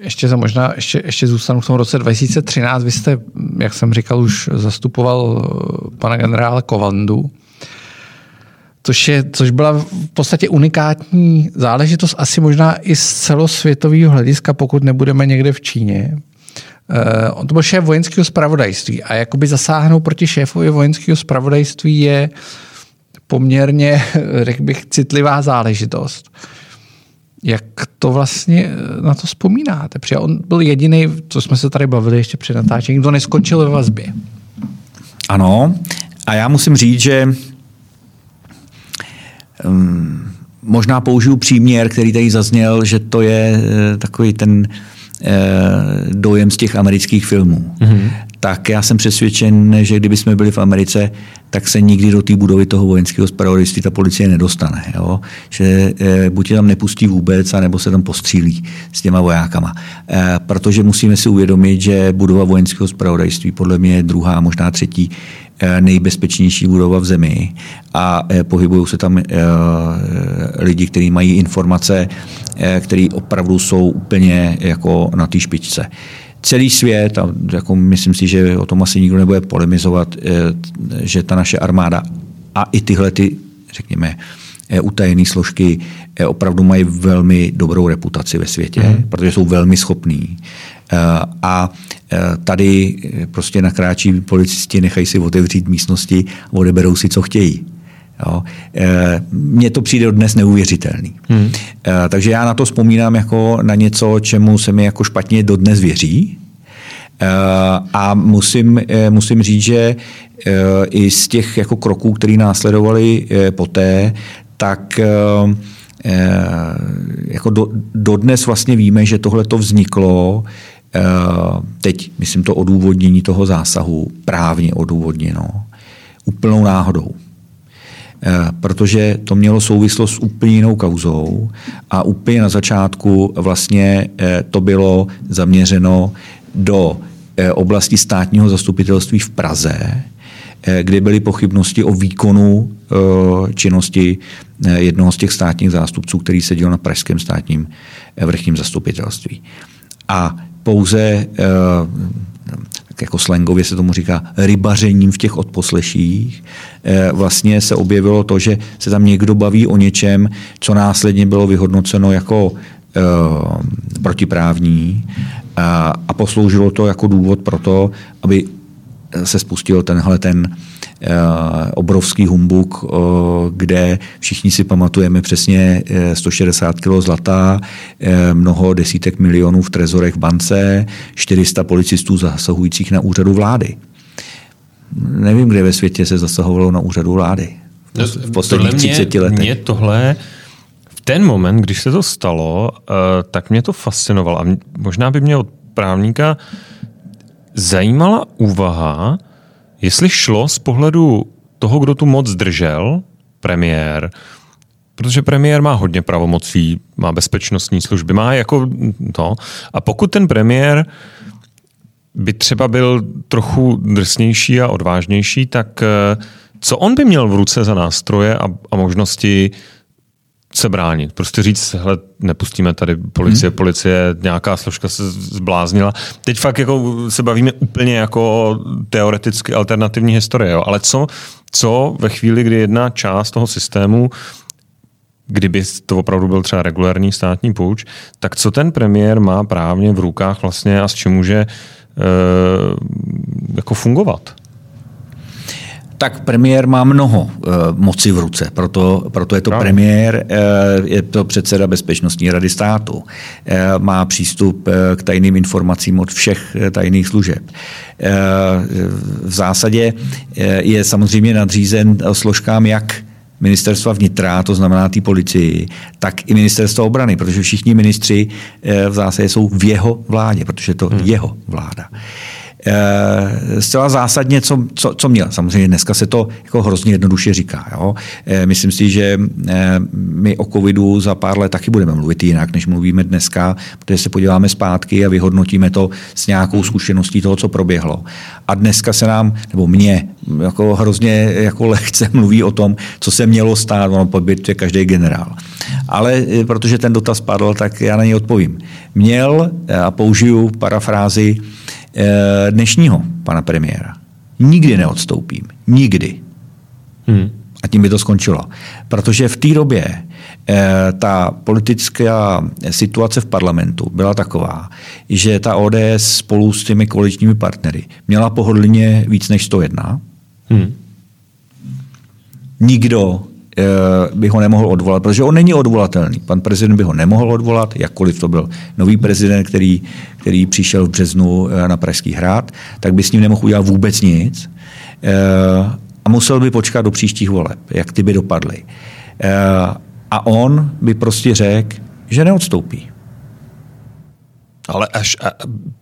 ještě za možná, ještě, ještě zůstanu v tom roce 2013. Vy jste, jak jsem říkal, už zastupoval eh, pana generála Kovandu, což, je, což byla v podstatě unikátní záležitost, asi možná i z celosvětového hlediska, pokud nebudeme někde v Číně. Uh, on to byl šéf vojenského spravodajství a jakoby zasáhnout proti šéfovi vojenského spravodajství je poměrně, řekl bych, citlivá záležitost. Jak to vlastně na to vzpomínáte? Protože on byl jediný, co jsme se tady bavili ještě před natáčením, kdo neskončil ve vazbě. Ano, a já musím říct, že um, možná použiju příměr, který tady zazněl, že to je uh, takový ten uh, dojem z těch amerických filmů. Mm-hmm tak já jsem přesvědčen, že kdyby jsme byli v Americe, tak se nikdy do té budovy toho vojenského spravodajství ta policie nedostane. Jo? Že e, buď je tam nepustí vůbec, anebo se tam postřílí s těma vojákama. E, protože musíme si uvědomit, že budova vojenského spravodajství podle mě je druhá, možná třetí nejbezpečnější budova v zemi a e, pohybují se tam e, lidi, kteří mají informace, které opravdu jsou úplně jako na té špičce celý svět, a jako myslím si, že o tom asi nikdo nebude polemizovat, eh, že ta naše armáda a i tyhle ty, řekněme, eh, utajené složky eh, opravdu mají velmi dobrou reputaci ve světě, mm. protože jsou velmi schopní. A tady prostě nakráčí policisti, nechají si otevřít místnosti a odeberou si, co chtějí. Jo. Mně to přijde dnes neuvěřitelný. Hmm. Takže já na to vzpomínám jako na něco, čemu se mi jako špatně dodnes věří. A musím, musím říct, že i z těch jako kroků, které následovaly poté, tak jako do, dodnes vlastně víme, že tohle to vzniklo teď, myslím to odůvodnění toho zásahu, právně odůvodněno, úplnou náhodou. Eh, protože to mělo souvislost s úplně jinou kauzou a úplně na začátku vlastně eh, to bylo zaměřeno do eh, oblasti státního zastupitelství v Praze, kde byly pochybnosti o výkonu činnosti jednoho z těch státních zástupců, který seděl na pražském státním vrchním zastupitelství. A pouze jako slangově se tomu říká, rybařením v těch odposleších, eh, vlastně se objevilo to, že se tam někdo baví o něčem, co následně bylo vyhodnoceno jako eh, protiprávní. A, posloužilo to jako důvod pro to, aby se spustil tenhle ten Eh, obrovský humbuk, eh, kde všichni si pamatujeme přesně 160 eh, kg zlata, mnoho desítek milionů v trezorech v bance, 400 policistů zasahujících na úřadu vlády. Nevím, kde ve světě se zasahovalo na úřadu vlády. V posledních 30 letech. Mě tohle v ten moment, když se to stalo, tak mě to fascinovalo. A možná by mě od právníka zajímala úvaha, Jestli šlo z pohledu toho, kdo tu moc držel, premiér, protože premiér má hodně pravomocí, má bezpečnostní služby, má jako to. A pokud ten premiér by třeba byl trochu drsnější a odvážnější, tak eh, co on by měl v ruce za nástroje a, a možnosti se bránit. Prostě říct, hele, nepustíme tady policie, hmm. policie, nějaká složka se zbláznila. Teď fakt jako se bavíme úplně jako teoreticky alternativní historie, jo. ale co, co ve chvíli, kdy jedna část toho systému kdyby to opravdu byl třeba regulární státní půjč, tak co ten premiér má právně v rukách vlastně a s čím může e, jako fungovat? Tak premiér má mnoho uh, moci v ruce, proto, proto je to no. premiér, uh, je to předseda Bezpečnostní rady státu, uh, má přístup uh, k tajným informacím od všech uh, tajných služeb. Uh, v zásadě uh, je samozřejmě nadřízen složkám jak ministerstva vnitra, to znamená té policii, tak i ministerstva obrany, protože všichni ministři v zásadě jsou v jeho vládě, protože to hmm. jeho vláda. E, zcela zásadně, co, co, co měl. Samozřejmě dneska se to jako hrozně jednoduše říká. Jo? E, myslím si, že e, my o covidu za pár let taky budeme mluvit jinak, než mluvíme dneska, protože se podíváme zpátky a vyhodnotíme to s nějakou zkušeností toho, co proběhlo. A dneska se nám, nebo mě, jako hrozně jako lehce mluví o tom, co se mělo stát, ono po bitvě každý generál. Ale protože ten dotaz padl, tak já na něj odpovím. Měl, a použiju parafrázi, Eh, dnešního pana premiéra. Nikdy neodstoupím. Nikdy. Hmm. A tím by to skončilo. Protože v té době eh, ta politická situace v parlamentu byla taková, že ta ODS spolu s těmi koaličními partnery měla pohodlně víc než 101. Hmm. Nikdo Eh, by ho nemohl odvolat, protože on není odvolatelný. Pan prezident by ho nemohl odvolat, jakkoliv to byl nový prezident, který, který přišel v březnu eh, na Pražský hrad, tak by s ním nemohl udělat vůbec nic. Eh, a musel by počkat do příštích voleb, jak ty by dopadly. A on by prostě řekl, že neodstoupí. Ale až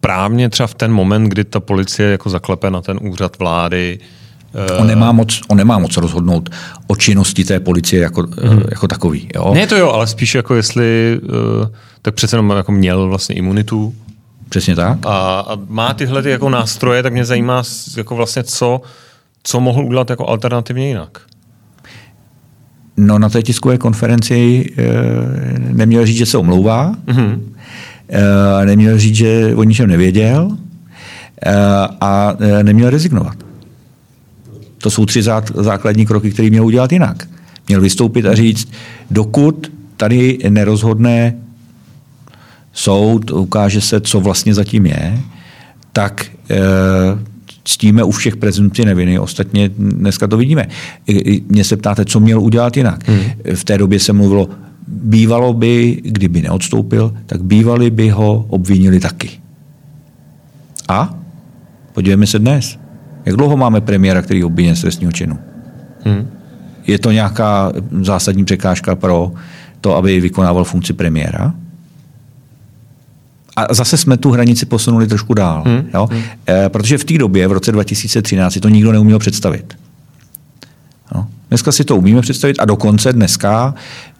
právně třeba v ten moment, kdy ta policie jako zaklepe na ten úřad vlády, On nemá, moc, on nemá moc rozhodnout o činnosti té policie jako, hmm. jako takový. Jo? Ne to jo, ale spíš jako jestli, eh, tak přece jenom jako měl vlastně imunitu. Přesně tak. A, a má tyhle ty jako nástroje, tak mě zajímá jako vlastně co, co mohl udělat jako alternativně jinak. No na té tiskové konferenci e, neměl říct, že se omlouvá, mm-hmm. e, neměl říct, že o ničem nevěděl e, a e, neměl rezignovat. To jsou tři základní kroky, které měl udělat jinak. Měl vystoupit a říct, dokud tady nerozhodne soud, ukáže se, co vlastně zatím je, tak e, ctíme u všech prezumci neviny. Ostatně dneska to vidíme. Mě se ptáte, co měl udělat jinak. Hmm. V té době se mluvilo, bývalo by, kdyby neodstoupil, tak bývali by ho obvinili taky. A podívejme se dnes. Jak dlouho máme premiéra, který je obviněn z trestního činu? Hmm. Je to nějaká zásadní překážka pro to, aby vykonával funkci premiéra? A zase jsme tu hranici posunuli trošku dál. Hmm. Jo? Hmm. E, protože v té době, v roce 2013, si to nikdo neuměl představit. Dneska si to umíme představit a dokonce dneska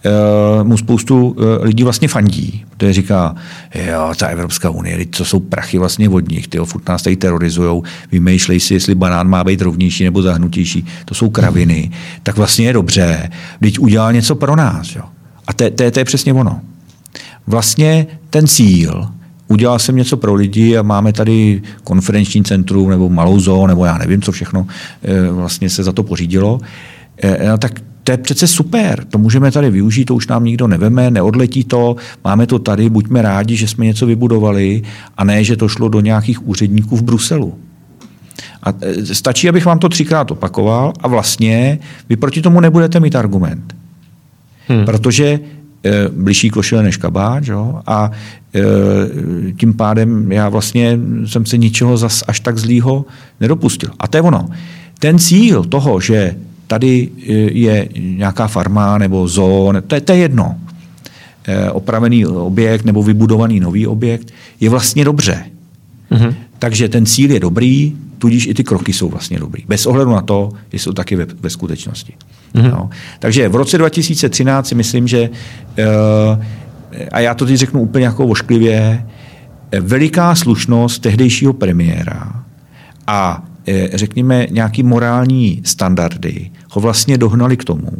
uh, mu spoustu uh, lidí vlastně fandí, protože říká, jo, ta Evropská unie, to jsou prachy vlastně od nich, ty furt nás tady terorizujou, vymýšlej si, jestli banán má být rovnější nebo zahnutější, to jsou kraviny, tak vlastně je dobře, teď udělal něco pro nás. Jo. A to, to, to je přesně ono. Vlastně ten cíl, udělal jsem něco pro lidi a máme tady konferenční centrum nebo malou zónu, nebo já nevím, co všechno eh, vlastně se za to pořídilo, no tak to je přece super, to můžeme tady využít, to už nám nikdo neveme, neodletí to, máme to tady, buďme rádi, že jsme něco vybudovali a ne, že to šlo do nějakých úředníků v Bruselu. A eh, stačí, abych vám to třikrát opakoval a vlastně vy proti tomu nebudete mít argument. Hmm. Protože e, bližší košile než kabáč jo? a e, tím pádem já vlastně jsem se ničeho zas až tak zlýho nedopustil. A to je ono. Ten cíl toho, že tady eh, je nějaká farma nebo zón, to je, to je jedno. Eh, opravený objekt nebo vybudovaný nový objekt je vlastně dobře. Mm-hmm. Takže ten cíl je dobrý, tudíž i ty kroky jsou vlastně dobrý. Bez ohledu na to, jestli jsou taky ve, ve skutečnosti. Mm-hmm. No. Takže v roce 2013 si myslím, že, eh, a já to teď řeknu úplně jako ošklivě, veliká slušnost tehdejšího premiéra a řekněme, nějaký morální standardy ho vlastně dohnali k tomu,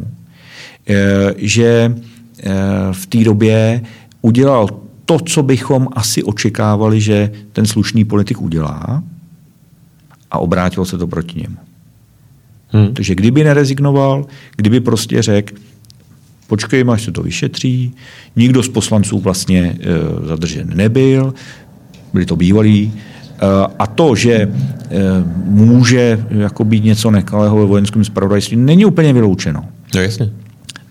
eh, že eh, v té době udělal to, co bychom asi očekávali, že ten slušný politik udělá a obrátilo se to proti němu. Hmm. Takže kdyby nerezignoval, kdyby prostě řekl, počkej, až se to vyšetří, nikdo z poslanců vlastně e, zadržen nebyl, byli to bývalí, Eh, a to, že eh, může jako být něco nekalého ve vojenském spravodajství, není úplně vyloučeno. No jasně.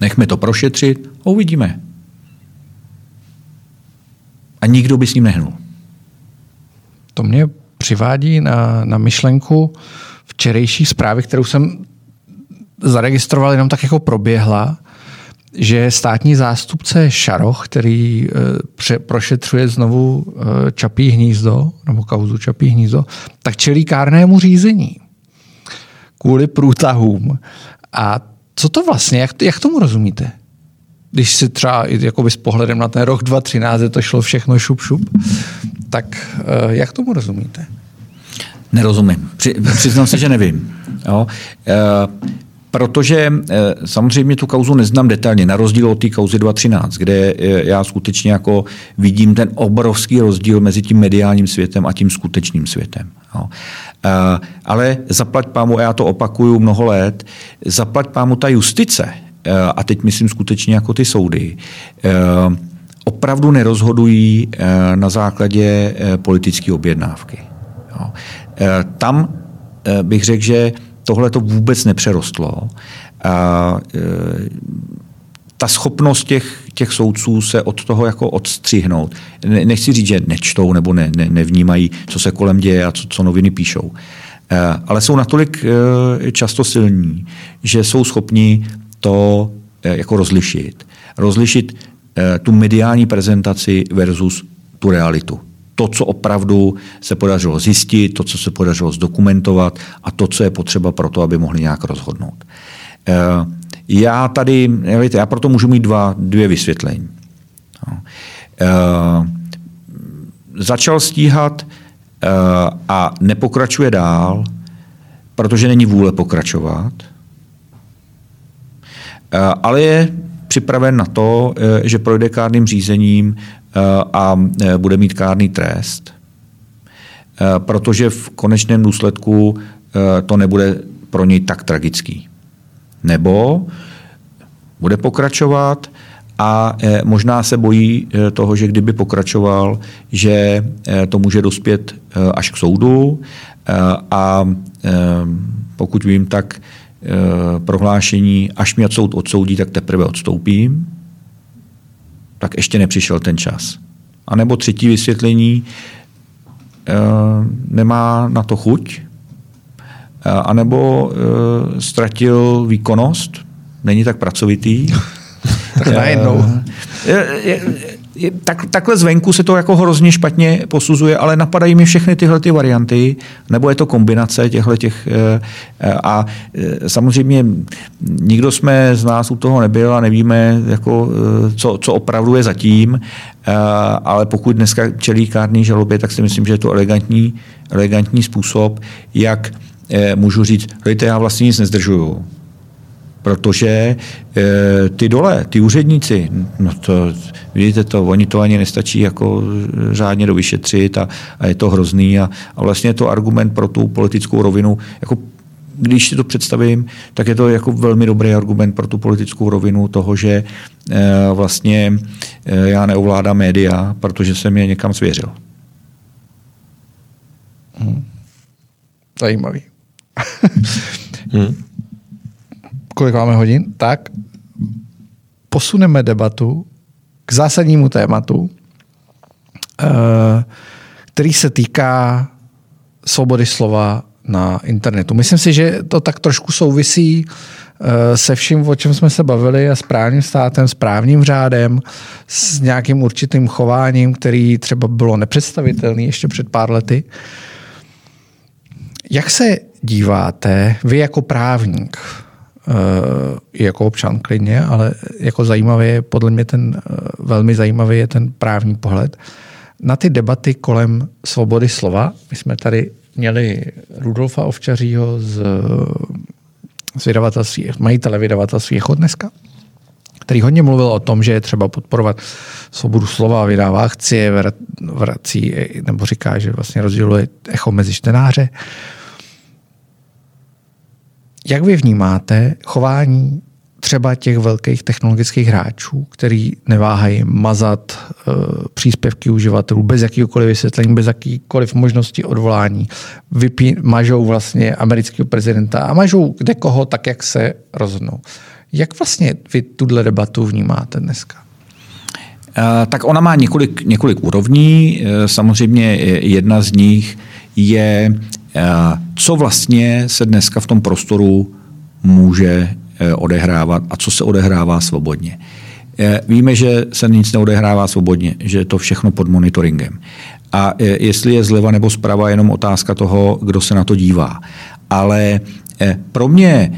Nechme to prošetřit a uvidíme. A nikdo by s ním nehnul. To mě přivádí na, na myšlenku včerejší zprávy, kterou jsem zaregistroval, jenom tak jako proběhla, že státní zástupce Šaroch, který eh, prošetřuje znovu eh, Čapí hnízdo, nebo kauzu Čapí hnízdo, tak čelí kárnému řízení kvůli průtahům. A co to vlastně, jak, jak tomu rozumíte? Když si třeba jakoby s pohledem na ten rok 2013 to šlo všechno šup šup, tak eh, jak tomu rozumíte? Nerozumím. Při, přiznám se, že nevím. Jo. Protože eh, samozřejmě tu kauzu neznám detailně, na rozdíl od té kauzy 2.13, kde eh, já skutečně jako vidím ten obrovský rozdíl mezi tím mediálním světem a tím skutečným světem. Jo. Eh, ale zaplať pámu, já to opakuju mnoho let, zaplať pámu ta justice, a teď myslím skutečně jako ty soudy, opravdu nerozhodují na základě politické objednávky. Tam bych řekl, že tohle to vůbec nepřerostlo. A, e, ta schopnost těch, těch soudců se od toho jako odstřihnout. Ne, nechci říct, že nečtou nebo ne, ne, nevnímají, co se kolem děje a co, co noviny píšou. E, ale jsou natolik e, často silní, že jsou schopni to jako rozlišit. Rozlišit tu mediální prezentaci versus tu realitu to, co opravdu se podařilo zjistit, to, co se podařilo zdokumentovat a to, co je potřeba pro to, aby mohli nějak rozhodnout. Eh, já tady, víte, já proto můžu mít dva, dvě vysvětlení. No. Eh, začal stíhat eh, a nepokračuje dál, protože není vůle pokračovat, ale je připraven na to, že projde kárným řízením Eh, a eh, bude mít kárný trest, eh, protože v konečném důsledku to nebude pro něj tak tragický. Nebo bude pokračovat a možná se bojí toho, že kdyby pokračoval, že to může dospět až k soudu a pokud vím, tak prohlášení, až mě soud odsoudí, tak teprve odstoupím tak ještě nepřišel ten čas. A nebo třetí vysvětlení, e, nemá na to chuť, e, anebo ztratil výkonnost, není tak pracovitý. tak najednou. E, e, tak, takhle zvenku se to jako hrozně špatně posuzuje, ale napadají mi všechny tyhle ty varianty, nebo je to kombinace těchto těch eh, eh, a eh, samozřejmě nikdo jsme z nás u toho nebyl a nevíme, jako, co, co opravdu je zatím, ale pokud dneska čelí kárný žalobě, tak si myslím, že je to elegantní, elegantní způsob, jak můžu říct, hejte, já vlastně nic nezdržuju protože e, ty dole, ty úředníci, no to, vidíte to, oni to ani nestačí jako řádně dovyšetřit a, a je to hrozný a, a vlastně je to argument pro tu politickou rovinu, jako když si to představím, tak je to jako velmi dobrý argument pro tu politickou rovinu toho, že e, vlastně e, já neovládám média, protože jsem je někam svěřil. Hmm. Zajímavý. hmm kolik máme hodin, tak posuneme debatu k zásadnímu tématu, eh, který se týká svobody slova na internetu. Myslím si, že to tak trošku souvisí eh, se vším, o čem jsme se bavili, a s právním státem, s právním řádem, s nějakým určitým chováním, který třeba bylo nepředstavitelný ještě před pár lety. Jak se díváte vy jako právník i jako občan klidně, ale jako zajímavý je podle mě ten, eh, velmi zajímavý je ten právní pohled na ty debaty kolem svobody slova. My jsme tady měli Rudolfa Ovčařího z, z vydavatelství, majitele vydavatelství Echo dneska, který hodně mluvil o tom, že je třeba podporovat svobodu slova, vydává akcie, vrací, nebo říká, že vlastně rozděluje echo mezi čtenáře. Jak vy vnímáte chování třeba těch velkých technologických hráčů, který neváhají mazat uh, příspěvky uživatelů bez jakýkoliv vysvětlení, bez jakýkoliv možnosti odvolání. Vypí, mažou vlastně amerického prezidenta a mažou kde koho tak, jak se rozhodnou. Jak vlastně vy tuhle debatu vnímáte dneska? Uh, tak ona má několik, několik úrovní. Uh, samozřejmě jedna z nich je Eh, co vlastně se dneska v tom prostoru může odehrávat a co se odehrává svobodně. Víme, že se nic neodehrává svobodně, že je to všechno pod monitoringem. A jestli je zleva nebo zprava, jenom otázka toho, kdo se na to dívá. Ale pro mě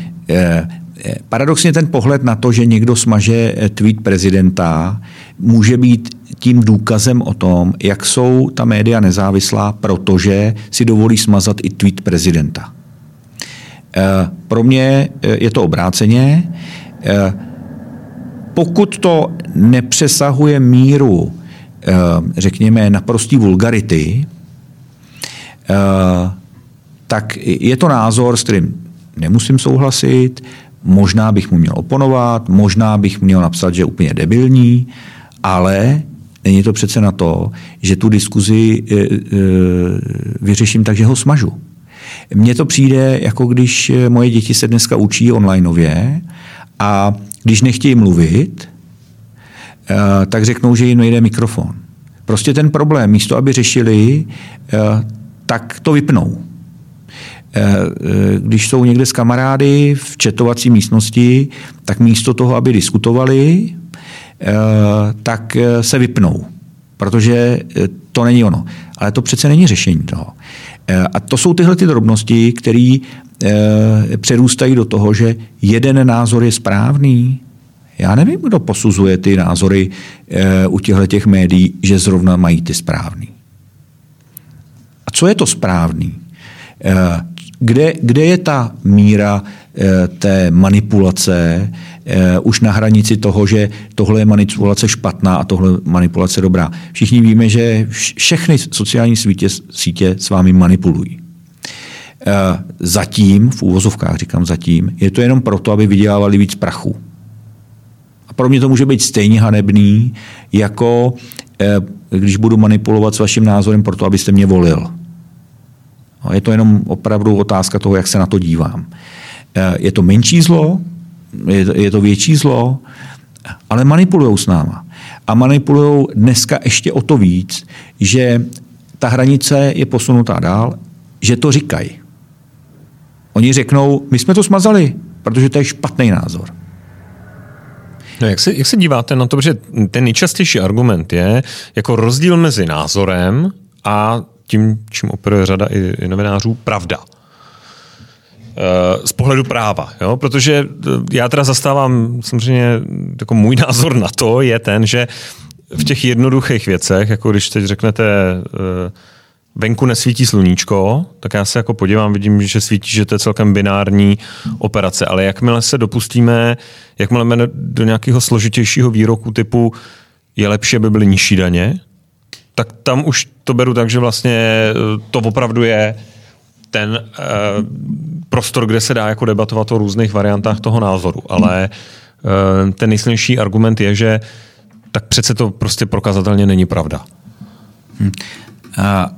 paradoxně ten pohled na to, že někdo smaže tweet prezidenta, může být tím důkazem o tom, jak jsou ta média nezávislá, protože si dovolí smazat i tweet prezidenta. Pro mě je to obráceně pokud to nepřesahuje míru, eh, řekněme, naprostý vulgarity, eh, tak je to názor, s kterým nemusím souhlasit, možná bych mu měl oponovat, možná bych měl napsat, že je úplně debilní, ale není to přece na to, že tu diskuzi eh, vyřeším tak, že ho smažu. Mně to přijde, jako když moje děti se dneska učí onlineově a když nechtějí mluvit, tak řeknou, že jim nejde mikrofon. Prostě ten problém, místo aby řešili, tak to vypnou. Eh, když jsou někde s kamarády v četovací místnosti, tak místo toho, aby diskutovali, tak se vypnou, protože to není ono. Ale to přece není řešení toho. A to jsou tyhle ty drobnosti, které Eh, přerůstají do toho, že jeden názor je správný. Já nevím, kdo posuzuje ty názory eh, u těchto těch médií, že zrovna mají ty správný. A co je to správný? Eh, kde, kde je ta míra té manipulace už na hranici toho, že tohle je manipulace špatná a tohle manipulace dobrá. Všichni víme, že všechny sociální sítě, sítě s vámi manipulují. Eh, zatím, v úvozovkách říkám zatím, je to jenom proto, aby vydělávali víc prachu. A pro mě to může být stejně hanebný, jako eh, když budu manipulovat s vaším názorem proto, abyste mě volil. Je to jenom opravdu otázka toho, jak se na to dívám. Eh, je to menší zlo, je to větší zlo, ale manipulují s náma. A manipulují dneska ještě o to víc, že ta hranice je posunutá dál, že to říkají. Oni řeknou, my jsme to smazali, protože to je špatný názor. No jak, se, jak se díváte na to, že ten nejčastější argument je jako rozdíl mezi názorem a tím, čím operuje řada i, i novinářů, pravda. Eh, z pohledu práva, jo? protože já teda zastávám samozřejmě, jako můj názor na to je ten, že v těch jednoduchých věcech, jako když teď řeknete uh, venku nesvítí sluníčko, tak já se jako podívám, vidím, že svítí, že to je celkem binární operace, ale jakmile se dopustíme, jakmile do nějakého složitějšího výroku typu je lepší, aby byly nižší daně, tak tam už to beru tak, že vlastně eh, to opravdu je ten uh, prostor, kde se dá jako debatovat o různých variantách toho názoru. Ale uh, ten nejsilnější argument je, že tak přece to prostě prokazatelně není pravda. Hmm. A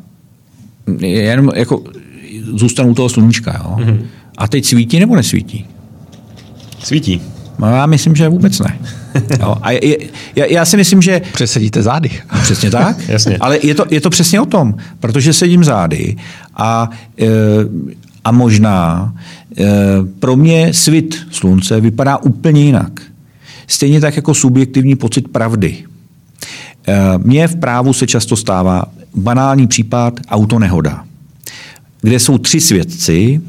jenom jako zůstanu u toho sluníčka. Jo? Mm-hmm. A teď svítí nebo nesvítí? Svítí. No, já myslím, že vůbec ne. Jo? A je, já, já si myslím, že... Přesedíte zády. Přesně tak. Jasně. Ale je to, je to přesně o tom, protože sedím zády a, e, a možná e, pro mě svit slunce vypadá úplně jinak. Stejně tak jako subjektivní pocit pravdy. E, mně v právu se často stává, banální případ autonehoda, kde jsou tři svědci,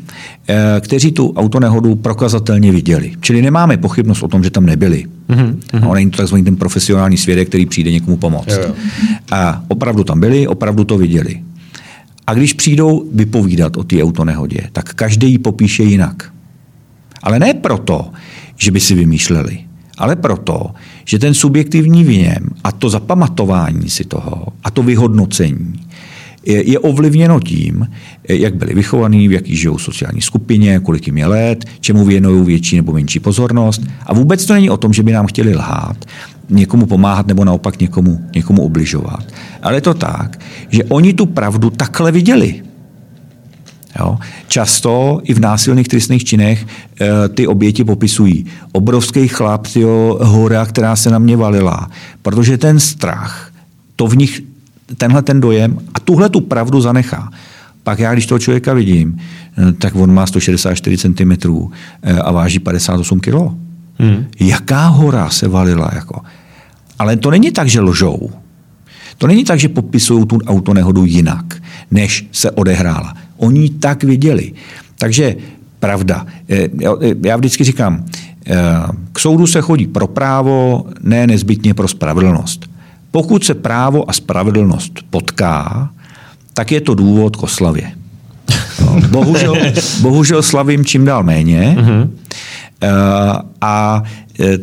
eh, kteří tu autonehodu prokazatelně viděli. Čili nemáme pochybnost o tom, že tam nebyli. Mm-hmm. No, není to takzvaný ten profesionální svědek, který přijde někomu pomoct. Jo. A opravdu tam byli, opravdu to viděli. A když přijdou vypovídat o té autonehodě, tak každý ji popíše jinak. Ale ne proto, že by si vymýšleli, ale proto, že ten subjektivní věm a to zapamatování si toho a to vyhodnocení je, ovlivněno tím, jak byli vychovaní, v jaký žijou sociální skupině, kolik jim je let, čemu věnují větší nebo menší pozornost. A vůbec to není o tom, že by nám chtěli lhát, někomu pomáhat nebo naopak někomu, někomu obližovat. Ale je to tak, že oni tu pravdu takhle viděli. Jo? Často i v násilných trestných činech e, ty oběti popisují. Obrovský chlap, tyjo, hora, která se na mě valila. Protože ten strach, to v nich, tenhle ten dojem a tuhle tu pravdu zanechá. Pak já, když toho člověka vidím, eh, tak on má 164 cm eh, a váží 58 kg. Hmm. Jaká hora se valila? Jako? Ale to není tak, že lžou. To není tak, že popisují tu autonehodu jinak, než se odehrála. Oni tak viděli. Takže pravda. Eh, já vždycky říkám, k soudu se chodí pro právo, ne nezbytně pro spravedlnost. Pokud se právo a spravedlnost potká, tak je to důvod k oslavě. No, bohužel, bohužel slavím čím dál méně uh-huh. a e,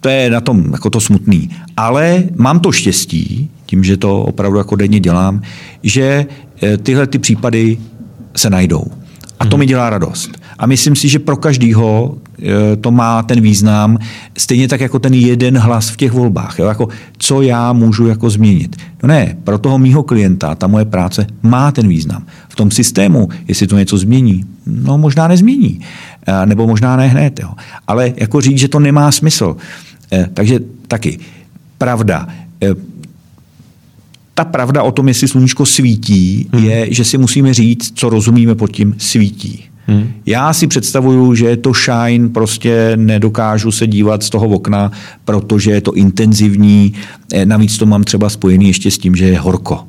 to je na tom jako to smutný. Ale mám to štěstí, tím, že to opravdu jako denně dělám, že e, tyhle ty případy se najdou. A to mi dělá radost. A myslím si, že pro každýho e, to má ten význam, stejně tak jako ten jeden hlas v těch volbách. Jo? Jako, co já můžu jako změnit? No ne, pro toho mýho klienta ta moje práce má ten význam. V tom systému, jestli to něco změní, no možná nezmění. E, nebo možná ne hned. Jo? Ale jako říct, že to nemá smysl. E, takže taky. Pravda ta pravda o tom, jestli sluníčko svítí, hmm. je, že si musíme říct, co rozumíme pod tím svítí. Hmm. Já si představuju, že je to shine, prostě nedokážu se dívat z toho okna, protože je to intenzivní. Eh, navíc to mám třeba spojený ještě s tím, že je horko.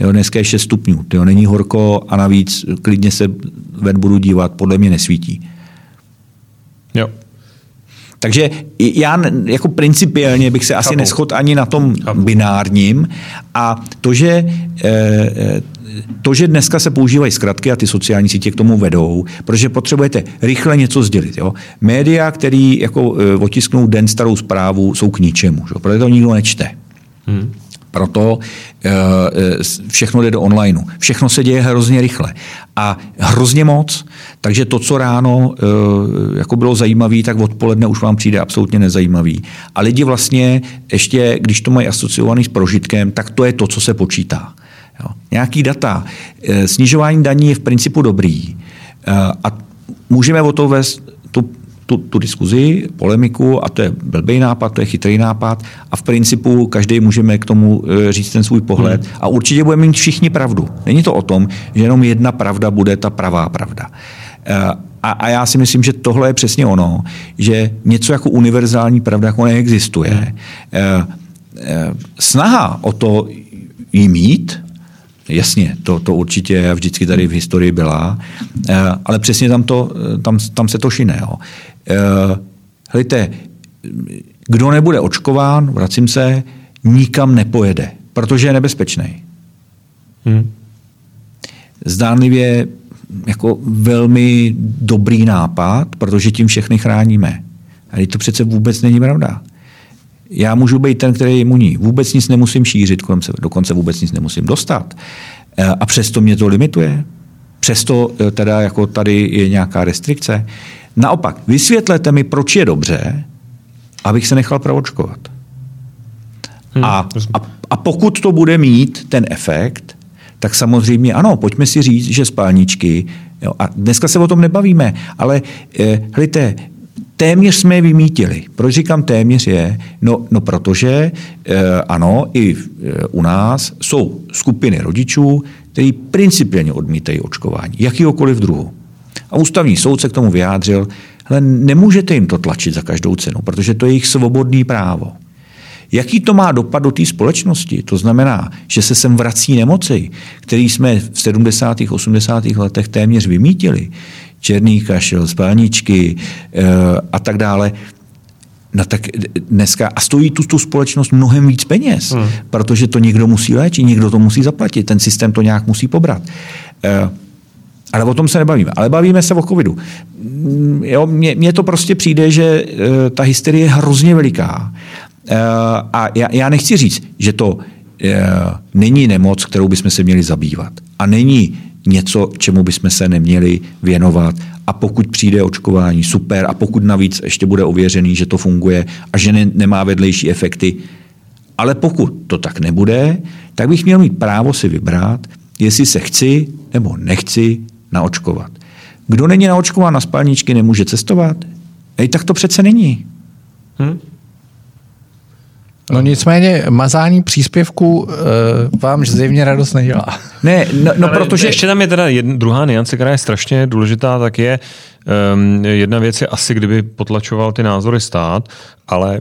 Jo, dneska je 6 stupňů, jo, není horko a navíc klidně se ven budu dívat, podle mě nesvítí. Jo. Takže já jako principiálně bych se asi neschod ani na tom Chápu. binárním a to, že e, to, že dneska se používají zkratky a ty sociální sítě k tomu vedou, protože potřebujete rychle něco sdělit. Jo? Média, který jako e, otisknou den starou zprávu, jsou k ničemu, že? protože to nikdo nečte. Hmm. Proto e, všechno jde do onlineu. Všechno se děje hrozně rychle. A hrozně moc, takže to, co ráno e, jako bylo zajímavé, tak odpoledne už vám přijde absolutně nezajímavý. A lidi vlastně ještě, když to mají asociovaný s prožitkem, tak to je to, co se počítá. Jo. Nějaký data. E, snižování daní je v principu dobrý. A můžeme o to vést tu tu, tu diskuzi, polemiku a to je blbý nápad, to je chytrý nápad a v principu každý můžeme k tomu e, říct ten svůj pohled hmm. a určitě budeme mít všichni pravdu. Není to o tom, že jenom jedna pravda bude ta pravá pravda. A, a já si myslím, že tohle je přesně ono, že něco jako univerzální pravda jako neexistuje. Hmm. Snaha o to jí mít, Jasně, to, to určitě vždycky tady v historii byla, ale přesně tam, to, tam, tam se to šine. Jo. Uh, Hlejte, kdo nebude očkován, vracím se, nikam nepojede, protože je nebezpečný. Hmm. Zdánlivě jako velmi dobrý nápad, protože tím všechny chráníme. Ale to přece vůbec není pravda. Já můžu být ten, který je imunní. Vůbec nic nemusím šířit, dokonce vůbec nic nemusím dostat. Eh, a přesto mě to limituje. Přesto eh, teda jako tady je nějaká restrikce. Naopak, vysvětlete mi, proč je dobře, abych se nechal proočkovat. Hmm, a, a, a pokud to bude mít ten efekt, tak samozřejmě ano, pojďme si říct, že spálničky, jo, a dneska se o tom nebavíme, ale eh, hlejte, téměř jsme je vymítili. Proč říkám téměř je? No, no protože eh, ano, i eh, u nás jsou skupiny rodičů, kteří principiálně odmítají očkování, jakýhokoliv druhu. A ústavní soud se k tomu vyjádřil, ale nemůžete jim to tlačit za každou cenu, protože to je jejich svobodný právo. Jaký to má dopad do té společnosti? To znamená, že se sem vrací nemoci, které jsme v 70. 80. letech téměř vymítili. Černý kašel, spálničky e, a tak dále. No tak dneska, a stojí tu, tu společnost mnohem víc peněz, hmm. protože to někdo musí léčit, někdo to musí zaplatit, ten systém to nějak musí pobrat. E, ale o tom se nebavíme. Ale bavíme se o covidu. Mm, jo, mně, mně to prostě přijde, že uh, ta hysterie je hrozně veliká. Uh, a já, já nechci říct, že to uh, není nemoc, kterou bychom se měli zabývat. A není něco, čemu bychom se neměli věnovat. A pokud přijde očkování, super. A pokud navíc ještě bude ověřený, že to funguje a že ne, nemá vedlejší efekty. Ale pokud to tak nebude, tak bych měl mít právo si vybrat, jestli se chci nebo nechci naočkovat. Kdo není naočkován na spalničky, nemůže cestovat? Ej, tak to přece není. Hmm? No nicméně mazání příspěvku uh, vám zjevně radost nedělá. Ne, no, no protože... Ještě tam je teda jedna, druhá niance, která je strašně důležitá, tak je, um, jedna věc je asi, kdyby potlačoval ty názory stát, ale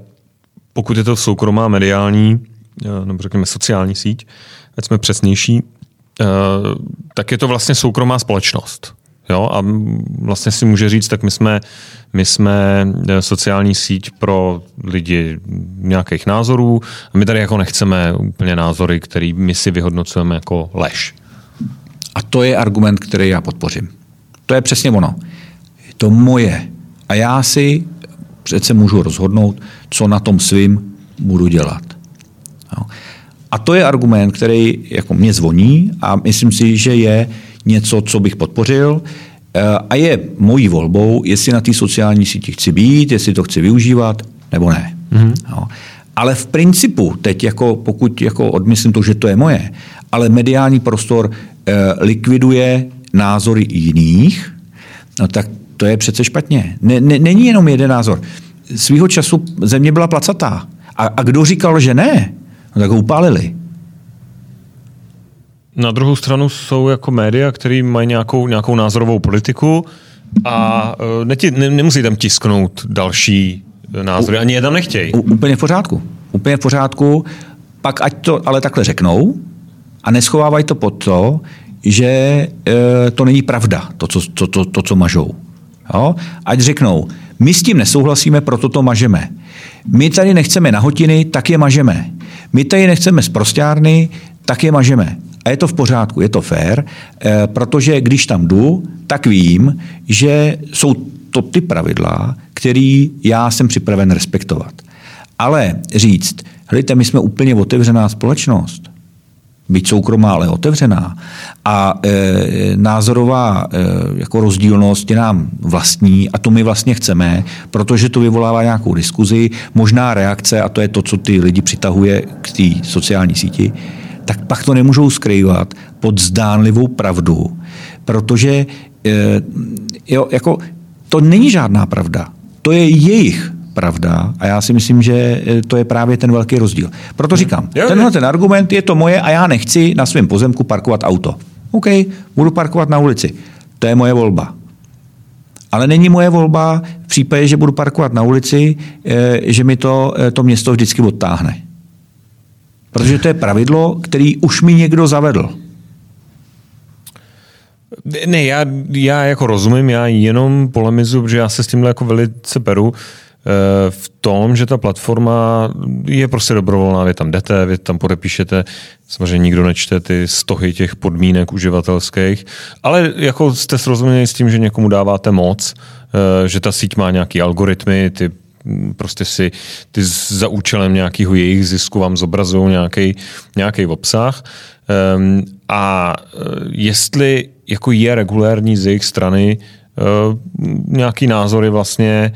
pokud je to soukromá mediální, eh, nebo řekněme sociální síť, ať jsme přesnější, uh, tak je to vlastně soukromá společnost. Jo? A vlastně si může říct, tak my jsme, my jsme eh, sociální síť pro lidi nějakých názorů a my tady jako nechceme úplně názory, který my si vyhodnocujeme jako lež. A to je argument, který já podpořím. To je přesně ono. Je to moje. A já si přece můžu rozhodnout, co na tom svým budu dělat. Jo. A to je argument, který jako mě zvoní a myslím si, že je něco, co bych podpořil. Eh, a je mojí volbou, jestli na té sociální síti chci být, jestli to chci využívat, nebo ne. Mm-hmm. No. Ale v principu, teď jako, pokud jako odmyslím to, že to je moje, ale mediální prostor eh, likviduje názory jiných, no tak to je přece špatně. Ne, ne, není jenom jeden názor. Svýho času země byla placatá. A, a kdo říkal, že ne, no tak ho upálili. Na druhou stranu jsou jako média, které mají nějakou, nějakou názorovou politiku a uh, neti, ne, nemusí tam tisknout další e, názory, ani je tam nechtějí. Úplně v pořádku. Úplně v pořádku. Pak ať to ale takhle řeknou a neschovávají to pod to, že e, to není pravda, to, co, to, to, to, co mažou. Jo? Ať řeknou, my s tím nesouhlasíme, proto to mažeme. My tady nechceme nahotiny, tak je mažeme. My tady nechceme z prostárny, tak je mažeme. A je to v pořádku, je to fér, eh, protože když tam jdu, tak vím, že jsou to ty pravidla, které já jsem připraven respektovat. Ale říct, hledajte, my jsme úplně otevřená společnost, byť soukromá, ale otevřená. A e, názorová e, jako rozdílnost je nám vlastní a to my vlastně chceme, protože to vyvolává nějakou diskuzi, možná reakce a to je to, co ty lidi přitahuje k té sociální síti tak pak to nemůžou skrývat pod zdánlivou pravdu, protože eh, jo, jako, to není žádná pravda. To je jejich pravda a já si myslím, že eh, to je právě ten velký rozdíl. Proto hmm. říkám, tenhle ten argument je to moje a já nechci na svém pozemku parkovat auto. OK, budu parkovat na ulici. To je moje volba. Ale není moje volba v případě, že budu parkovat na ulici, eh, že mi to, to město vždycky odtáhne. Protože to je pravidlo, který už mi někdo zavedl. Ne, já, já jako rozumím, já jenom polemizuju, že já se s tímhle jako velice beru eh, v tom, že ta platforma je prostě dobrovolná, vy tam jdete, vy tam podepíšete, samozřejmě nikdo nečte ty stohy těch podmínek uživatelských, ale jako jste srozuměni s tím, že někomu dáváte moc, eh, že ta síť má nějaký algoritmy, ty prostě si ty za účelem nějakého jejich zisku vám zobrazují nějaký, nějaký obsah. Um, a e, jestli jako je regulérní z jejich strany uh, nějaký názory vlastně,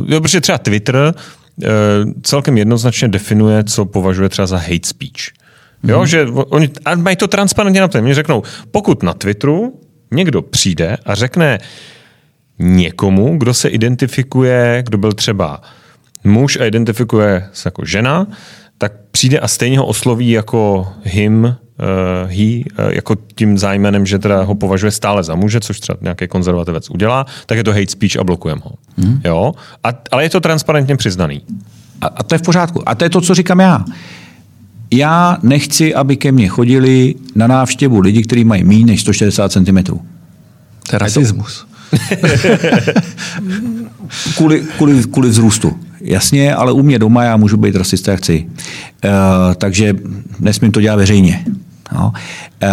uh, jo, protože třeba Twitter uh, celkem jednoznačně definuje, co považuje třeba za hate speech. Jo, mm. že oni a mají to transparentně napsané. Oni řeknou, pokud na Twitteru někdo přijde a řekne, uh, někomu, kdo se identifikuje, kdo byl třeba muž a identifikuje se jako žena, tak přijde a stejně ho osloví jako him, uh, he, uh, jako tím zájmenem, že teda ho považuje stále za muže, což třeba nějaký konzervativec udělá, tak je to hate speech a blokujeme ho. Hmm. Jo? A, ale je to transparentně přiznaný. A, a to je v pořádku. A to je to, co říkám já. Já nechci, aby ke mně chodili na návštěvu lidi, kteří mají méně než 160 cm. To je rasismus. kvůli, kvůli, kvůli vzrůstu. Jasně, ale u mě doma já můžu být rasista, jak chci. Uh, takže nesmím to dělat veřejně. No. Uh,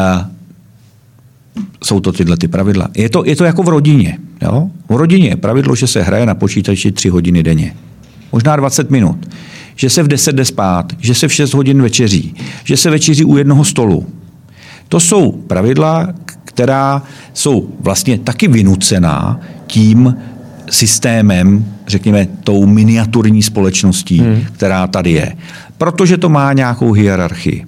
jsou to tyhle ty pravidla. Je to, je to jako v rodině. Jo? V rodině je pravidlo, že se hraje na počítači 3 hodiny denně. Možná 20 minut. Že se v 10 jde spát, že se v 6 hodin večeří, že se večeří u jednoho stolu. To jsou pravidla, která jsou vlastně taky vynucená tím systémem, řekněme, tou miniaturní společností, hmm. která tady je. Protože to má nějakou hierarchii.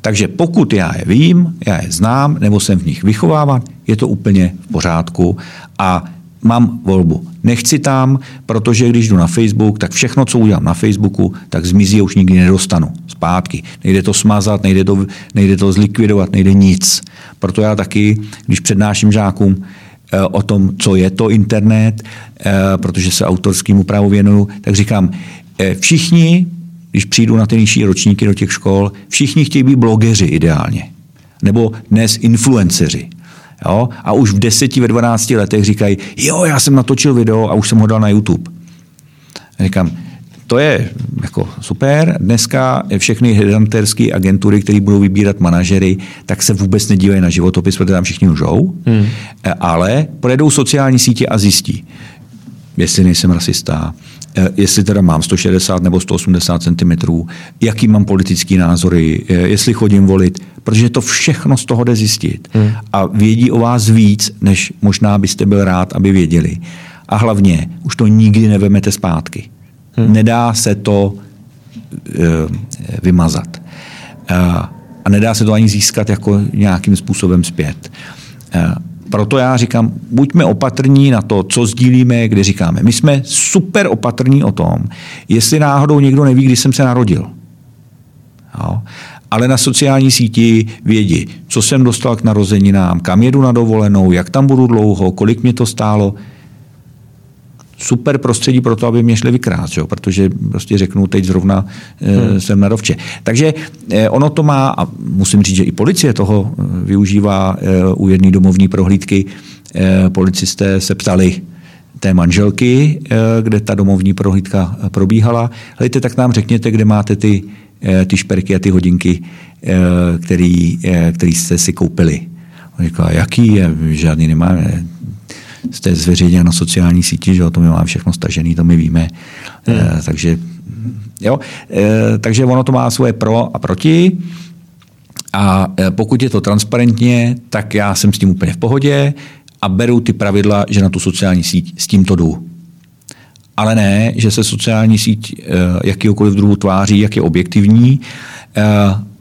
Takže pokud já je vím, já je znám, nebo jsem v nich vychováván, je to úplně v pořádku a mám volbu. Nechci tam, protože když jdu na Facebook, tak všechno, co udělám na Facebooku, tak zmizí a už nikdy nedostanu zpátky. Nejde to smazat, nejde to, nejde to zlikvidovat, nejde nic. Proto já taky, když přednáším žákům eh, o tom, co je to internet, eh, protože se autorskému právu věnuju, tak říkám, eh, všichni, když přijdu na ty nižší ročníky do těch škol, všichni chtějí být blogeři ideálně. Nebo dnes influenceři. Jo? A už v deseti, ve 12 letech říkají, jo, já jsem natočil video a už jsem ho dal na YouTube. A říkám, to je jako super. Dneska všechny headhunterské agentury, které budou vybírat manažery, tak se vůbec nedívají na životopis, protože tam všichni lžou, hmm. ale projedou sociální sítě a zjistí, jestli nejsem rasista, jestli teda mám 160 nebo 180 cm, jaký mám politický názory, eh, jestli chodím volit, protože to všechno z toho jde zjistit. Hmm. A vědí o vás víc, než možná byste byl rád, aby věděli. A hlavně, už to nikdy nevemete zpátky. Hmm. Nedá se to uh, vymazat. Uh, a nedá se to ani získat jako nějakým způsobem zpět. Uh, proto já říkám, buďme opatrní na to, co sdílíme, kde říkáme. My jsme super opatrní o tom, jestli náhodou někdo neví, kdy jsem se narodil. Jo? Ale na sociální síti vědí, co jsem dostal k narozeninám, kam jedu na dovolenou, jak tam budu dlouho, kolik mě to stálo super prostředí pro to, aby mě šli vykrát, jo? protože prostě řeknu, teď zrovna hmm. jsem na rovče. Takže eh, ono to má, a musím říct, že i policie toho eh, využívá u jedné domovní prohlídky. Policisté se ptali té manželky, kde ta domovní prohlídka probíhala. Hejte, tak nám řekněte, kde máte ty, ty šperky a ty hodinky, který, který jste si koupili. On říkal, jaký je, žádný nemáme jste zveřejněn na sociální síti, že to my máme všechno stažený, to my víme. Hmm. E, takže, jo, e, takže ono to má svoje pro a proti. A pokud je to transparentně, tak já jsem s tím úplně v pohodě a beru ty pravidla, že na tu sociální síť s tímto jdu. Ale ne, že se sociální síť jakýkoliv druhu tváří, jak je objektivní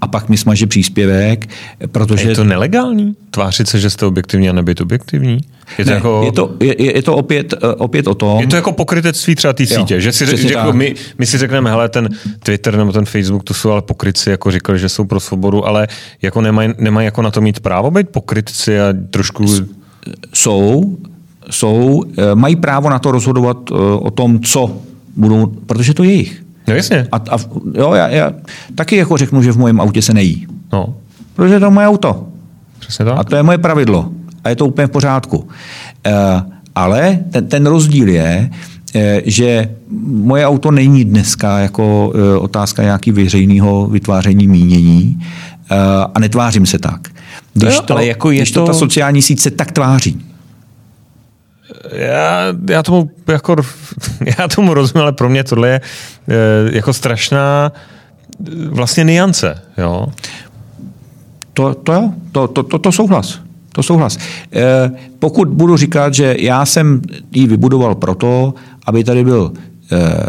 a pak mi smaže příspěvek, protože... Je to nelegální? Tvářit se, že jste objektivní a nebyt objektivní? Je to, ne, jako... je to, je, je to opět, eh, opět o tom... Je to jako pokrytectví třeba té sítě, že, si, že jako my, my si řekneme, hele, ten Twitter nebo ten Facebook, to jsou ale pokryci, jako říkali, že jsou pro svobodu, ale jako nemají nemaj jako na to mít právo být pokrytci a trošku... Jsou, jsou, eh, mají právo na to rozhodovat eh, o tom, co budou, protože to je jejich. No jasně. A, a jo, já, já taky jako řeknu, že v mém autě se nejí. No. Protože to je moje auto. Přesně tak. A to je moje pravidlo. A je to úplně v pořádku. E, ale ten, ten rozdíl je, e, že moje auto není dneska jako e, otázka nějaký veřejného vytváření mínění e, a netvářím se tak. Když, jo, to, ale jako je když to... to ta sociální síť se tak tváří já, já tomu jako, já tomu rozumím, ale pro mě tohle je eh, jako strašná eh, vlastně niance, jo. To, to jo, to, to, to, to souhlas. To souhlas. E, pokud budu říkat, že já jsem ji vybudoval proto, aby tady byl, e,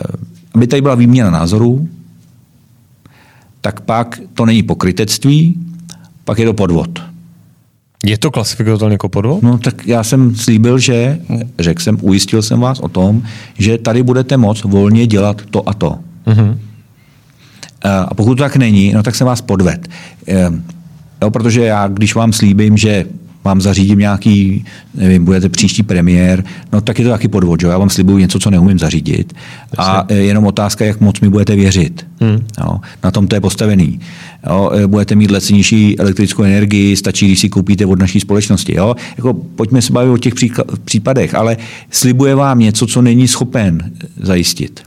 aby tady byla výměna názorů, tak pak to není pokrytectví, pak je to podvod. Je to klasifikovatelně jako podvod? No tak já jsem slíbil, že, řekl jsem, ujistil jsem vás o tom, že tady budete moct volně dělat to a to. Mm-hmm. A pokud to tak není, no tak jsem vás podved. Ehm, jo, protože já, když vám slíbím, že vám zařídím nějaký, nevím, budete příští premiér, no tak je to taky podvod, že? já vám slibuju něco, co neumím zařídit a je jenom otázka, jak moc mi budete věřit. Hmm. Jo, na tom to je postavený. Jo, e, budete mít lecinější elektrickou energii, stačí, když si koupíte od naší společnosti. Jo? Jako, pojďme se bavit o těch případech, ale slibuje vám něco, co není schopen zajistit.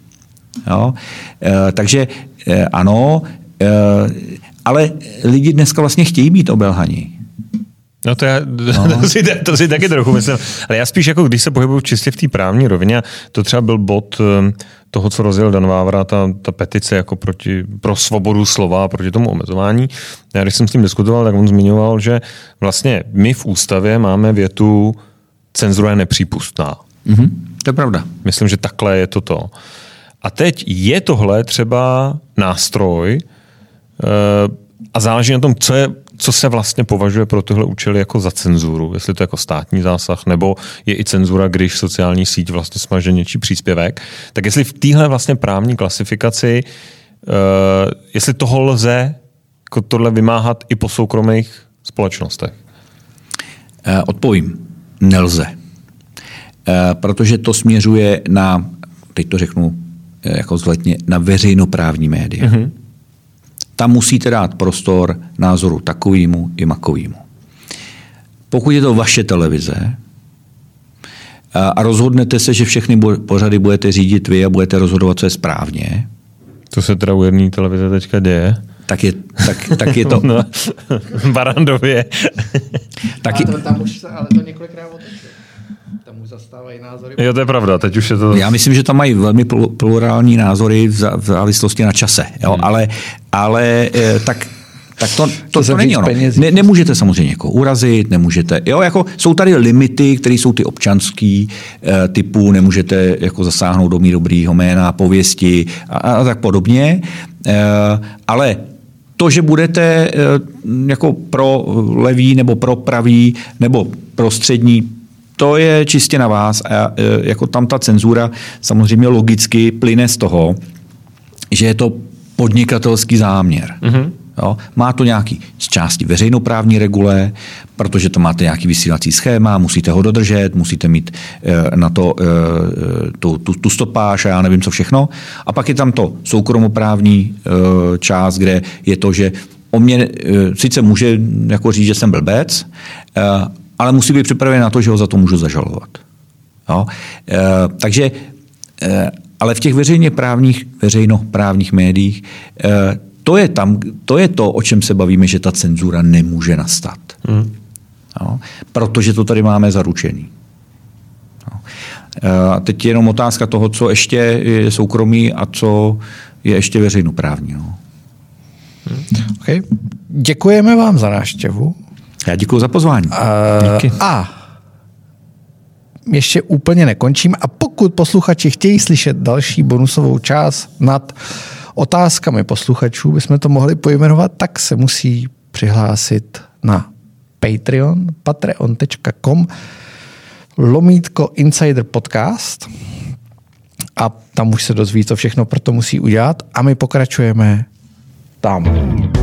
Jo? E, takže e, ano, e, ale lidi dneska vlastně chtějí být obelhaní. No to, já, no. to, si, to si taky trochu myslím. Ale já spíš jako když se pohybuju čistě v té právní rovině, to třeba byl bod ehm, toho, co rozjel Dan Vávra, ta, ta petice jako proti, pro svobodu slova, proti tomu omezování. Já když jsem s tím diskutoval, tak on zmiňoval, že vlastně my v ústavě máme větu cenzura je nepřípustná. Mm-hmm. To je pravda. Myslím, že takhle je to to. A teď je tohle třeba nástroj, e, a záleží na tom, co je co se vlastně považuje pro tyhle účely jako za cenzuru, jestli to jako státní zásah, nebo je i cenzura, když sociální síť vlastně smaže něčí příspěvek, tak jestli v téhle vlastně právní klasifikaci, uh, jestli toho lze jako tohle vymáhat i po soukromých společnostech? Uh, odpovím. Nelze. Uh, protože to směřuje na, teď to řeknu jako zletně, na veřejnoprávní média. Mm-hmm tam musíte dát prostor názoru takovýmu i makovýmu. Pokud je to vaše televize a rozhodnete se, že všechny pořady budete řídit vy a budete rozhodovat, co je správně. To se teda u jedné televize teďka děje. Tak je, tak, tak je to... no, Barandově. tak je... tam už se, ale to několikrát otevřelo zastávají názory. Jo, to je pravda, teď už je to... Já myslím, že tam mají velmi plurální názory v závislosti na čase, jo? Hmm. ale, ale eh, tak tak to, to, to, to není ono. Ne, nemůžete samozřejmě jako urazit, nemůžete, jo, jako jsou tady limity, které jsou ty občanský e, typu, nemůžete jako zasáhnout do mý dobrýho jména, pověsti a, a tak podobně, e, ale to, že budete e, jako pro levý nebo pro pravý nebo pro střední, to je čistě na vás a e, jako tam ta cenzura samozřejmě logicky plyne z toho, že je to podnikatelský záměr. Mm-hmm. Jo? Má to nějaký z části veřejnoprávní regule, protože to máte nějaký vysílací schéma, musíte ho dodržet, musíte mít e, na to e, tu, tu, tu stopáž a já nevím co všechno. A pak je tam to soukromoprávní část, kde je to, že o mě sice může jako říct, že jsem blbec, ale musí být připraven na to, že ho za to můžu zažalovat. Jo? E, takže, e, ale v těch veřejně právních, veřejnoprávních médiích e, to je, tam, to je to, o čem se bavíme, že ta cenzura nemůže nastat. Hmm. Jo? Protože to tady máme zaručený. Jo? A teď je jenom otázka toho, co ještě je soukromí a co je ještě veřejnoprávní. Jo? Hmm. Okay. Děkujeme vám za návštěvu. Já děkuji za pozvání. Uh, Díky. A ještě úplně nekončím. A pokud posluchači chtějí slyšet další bonusovou část nad otázkami posluchačů, bychom to mohli pojmenovat, tak se musí přihlásit na Patreon, patreon.com lomítko Insider Podcast a tam už se dozví, co všechno pro to musí udělat a my pokračujeme tam.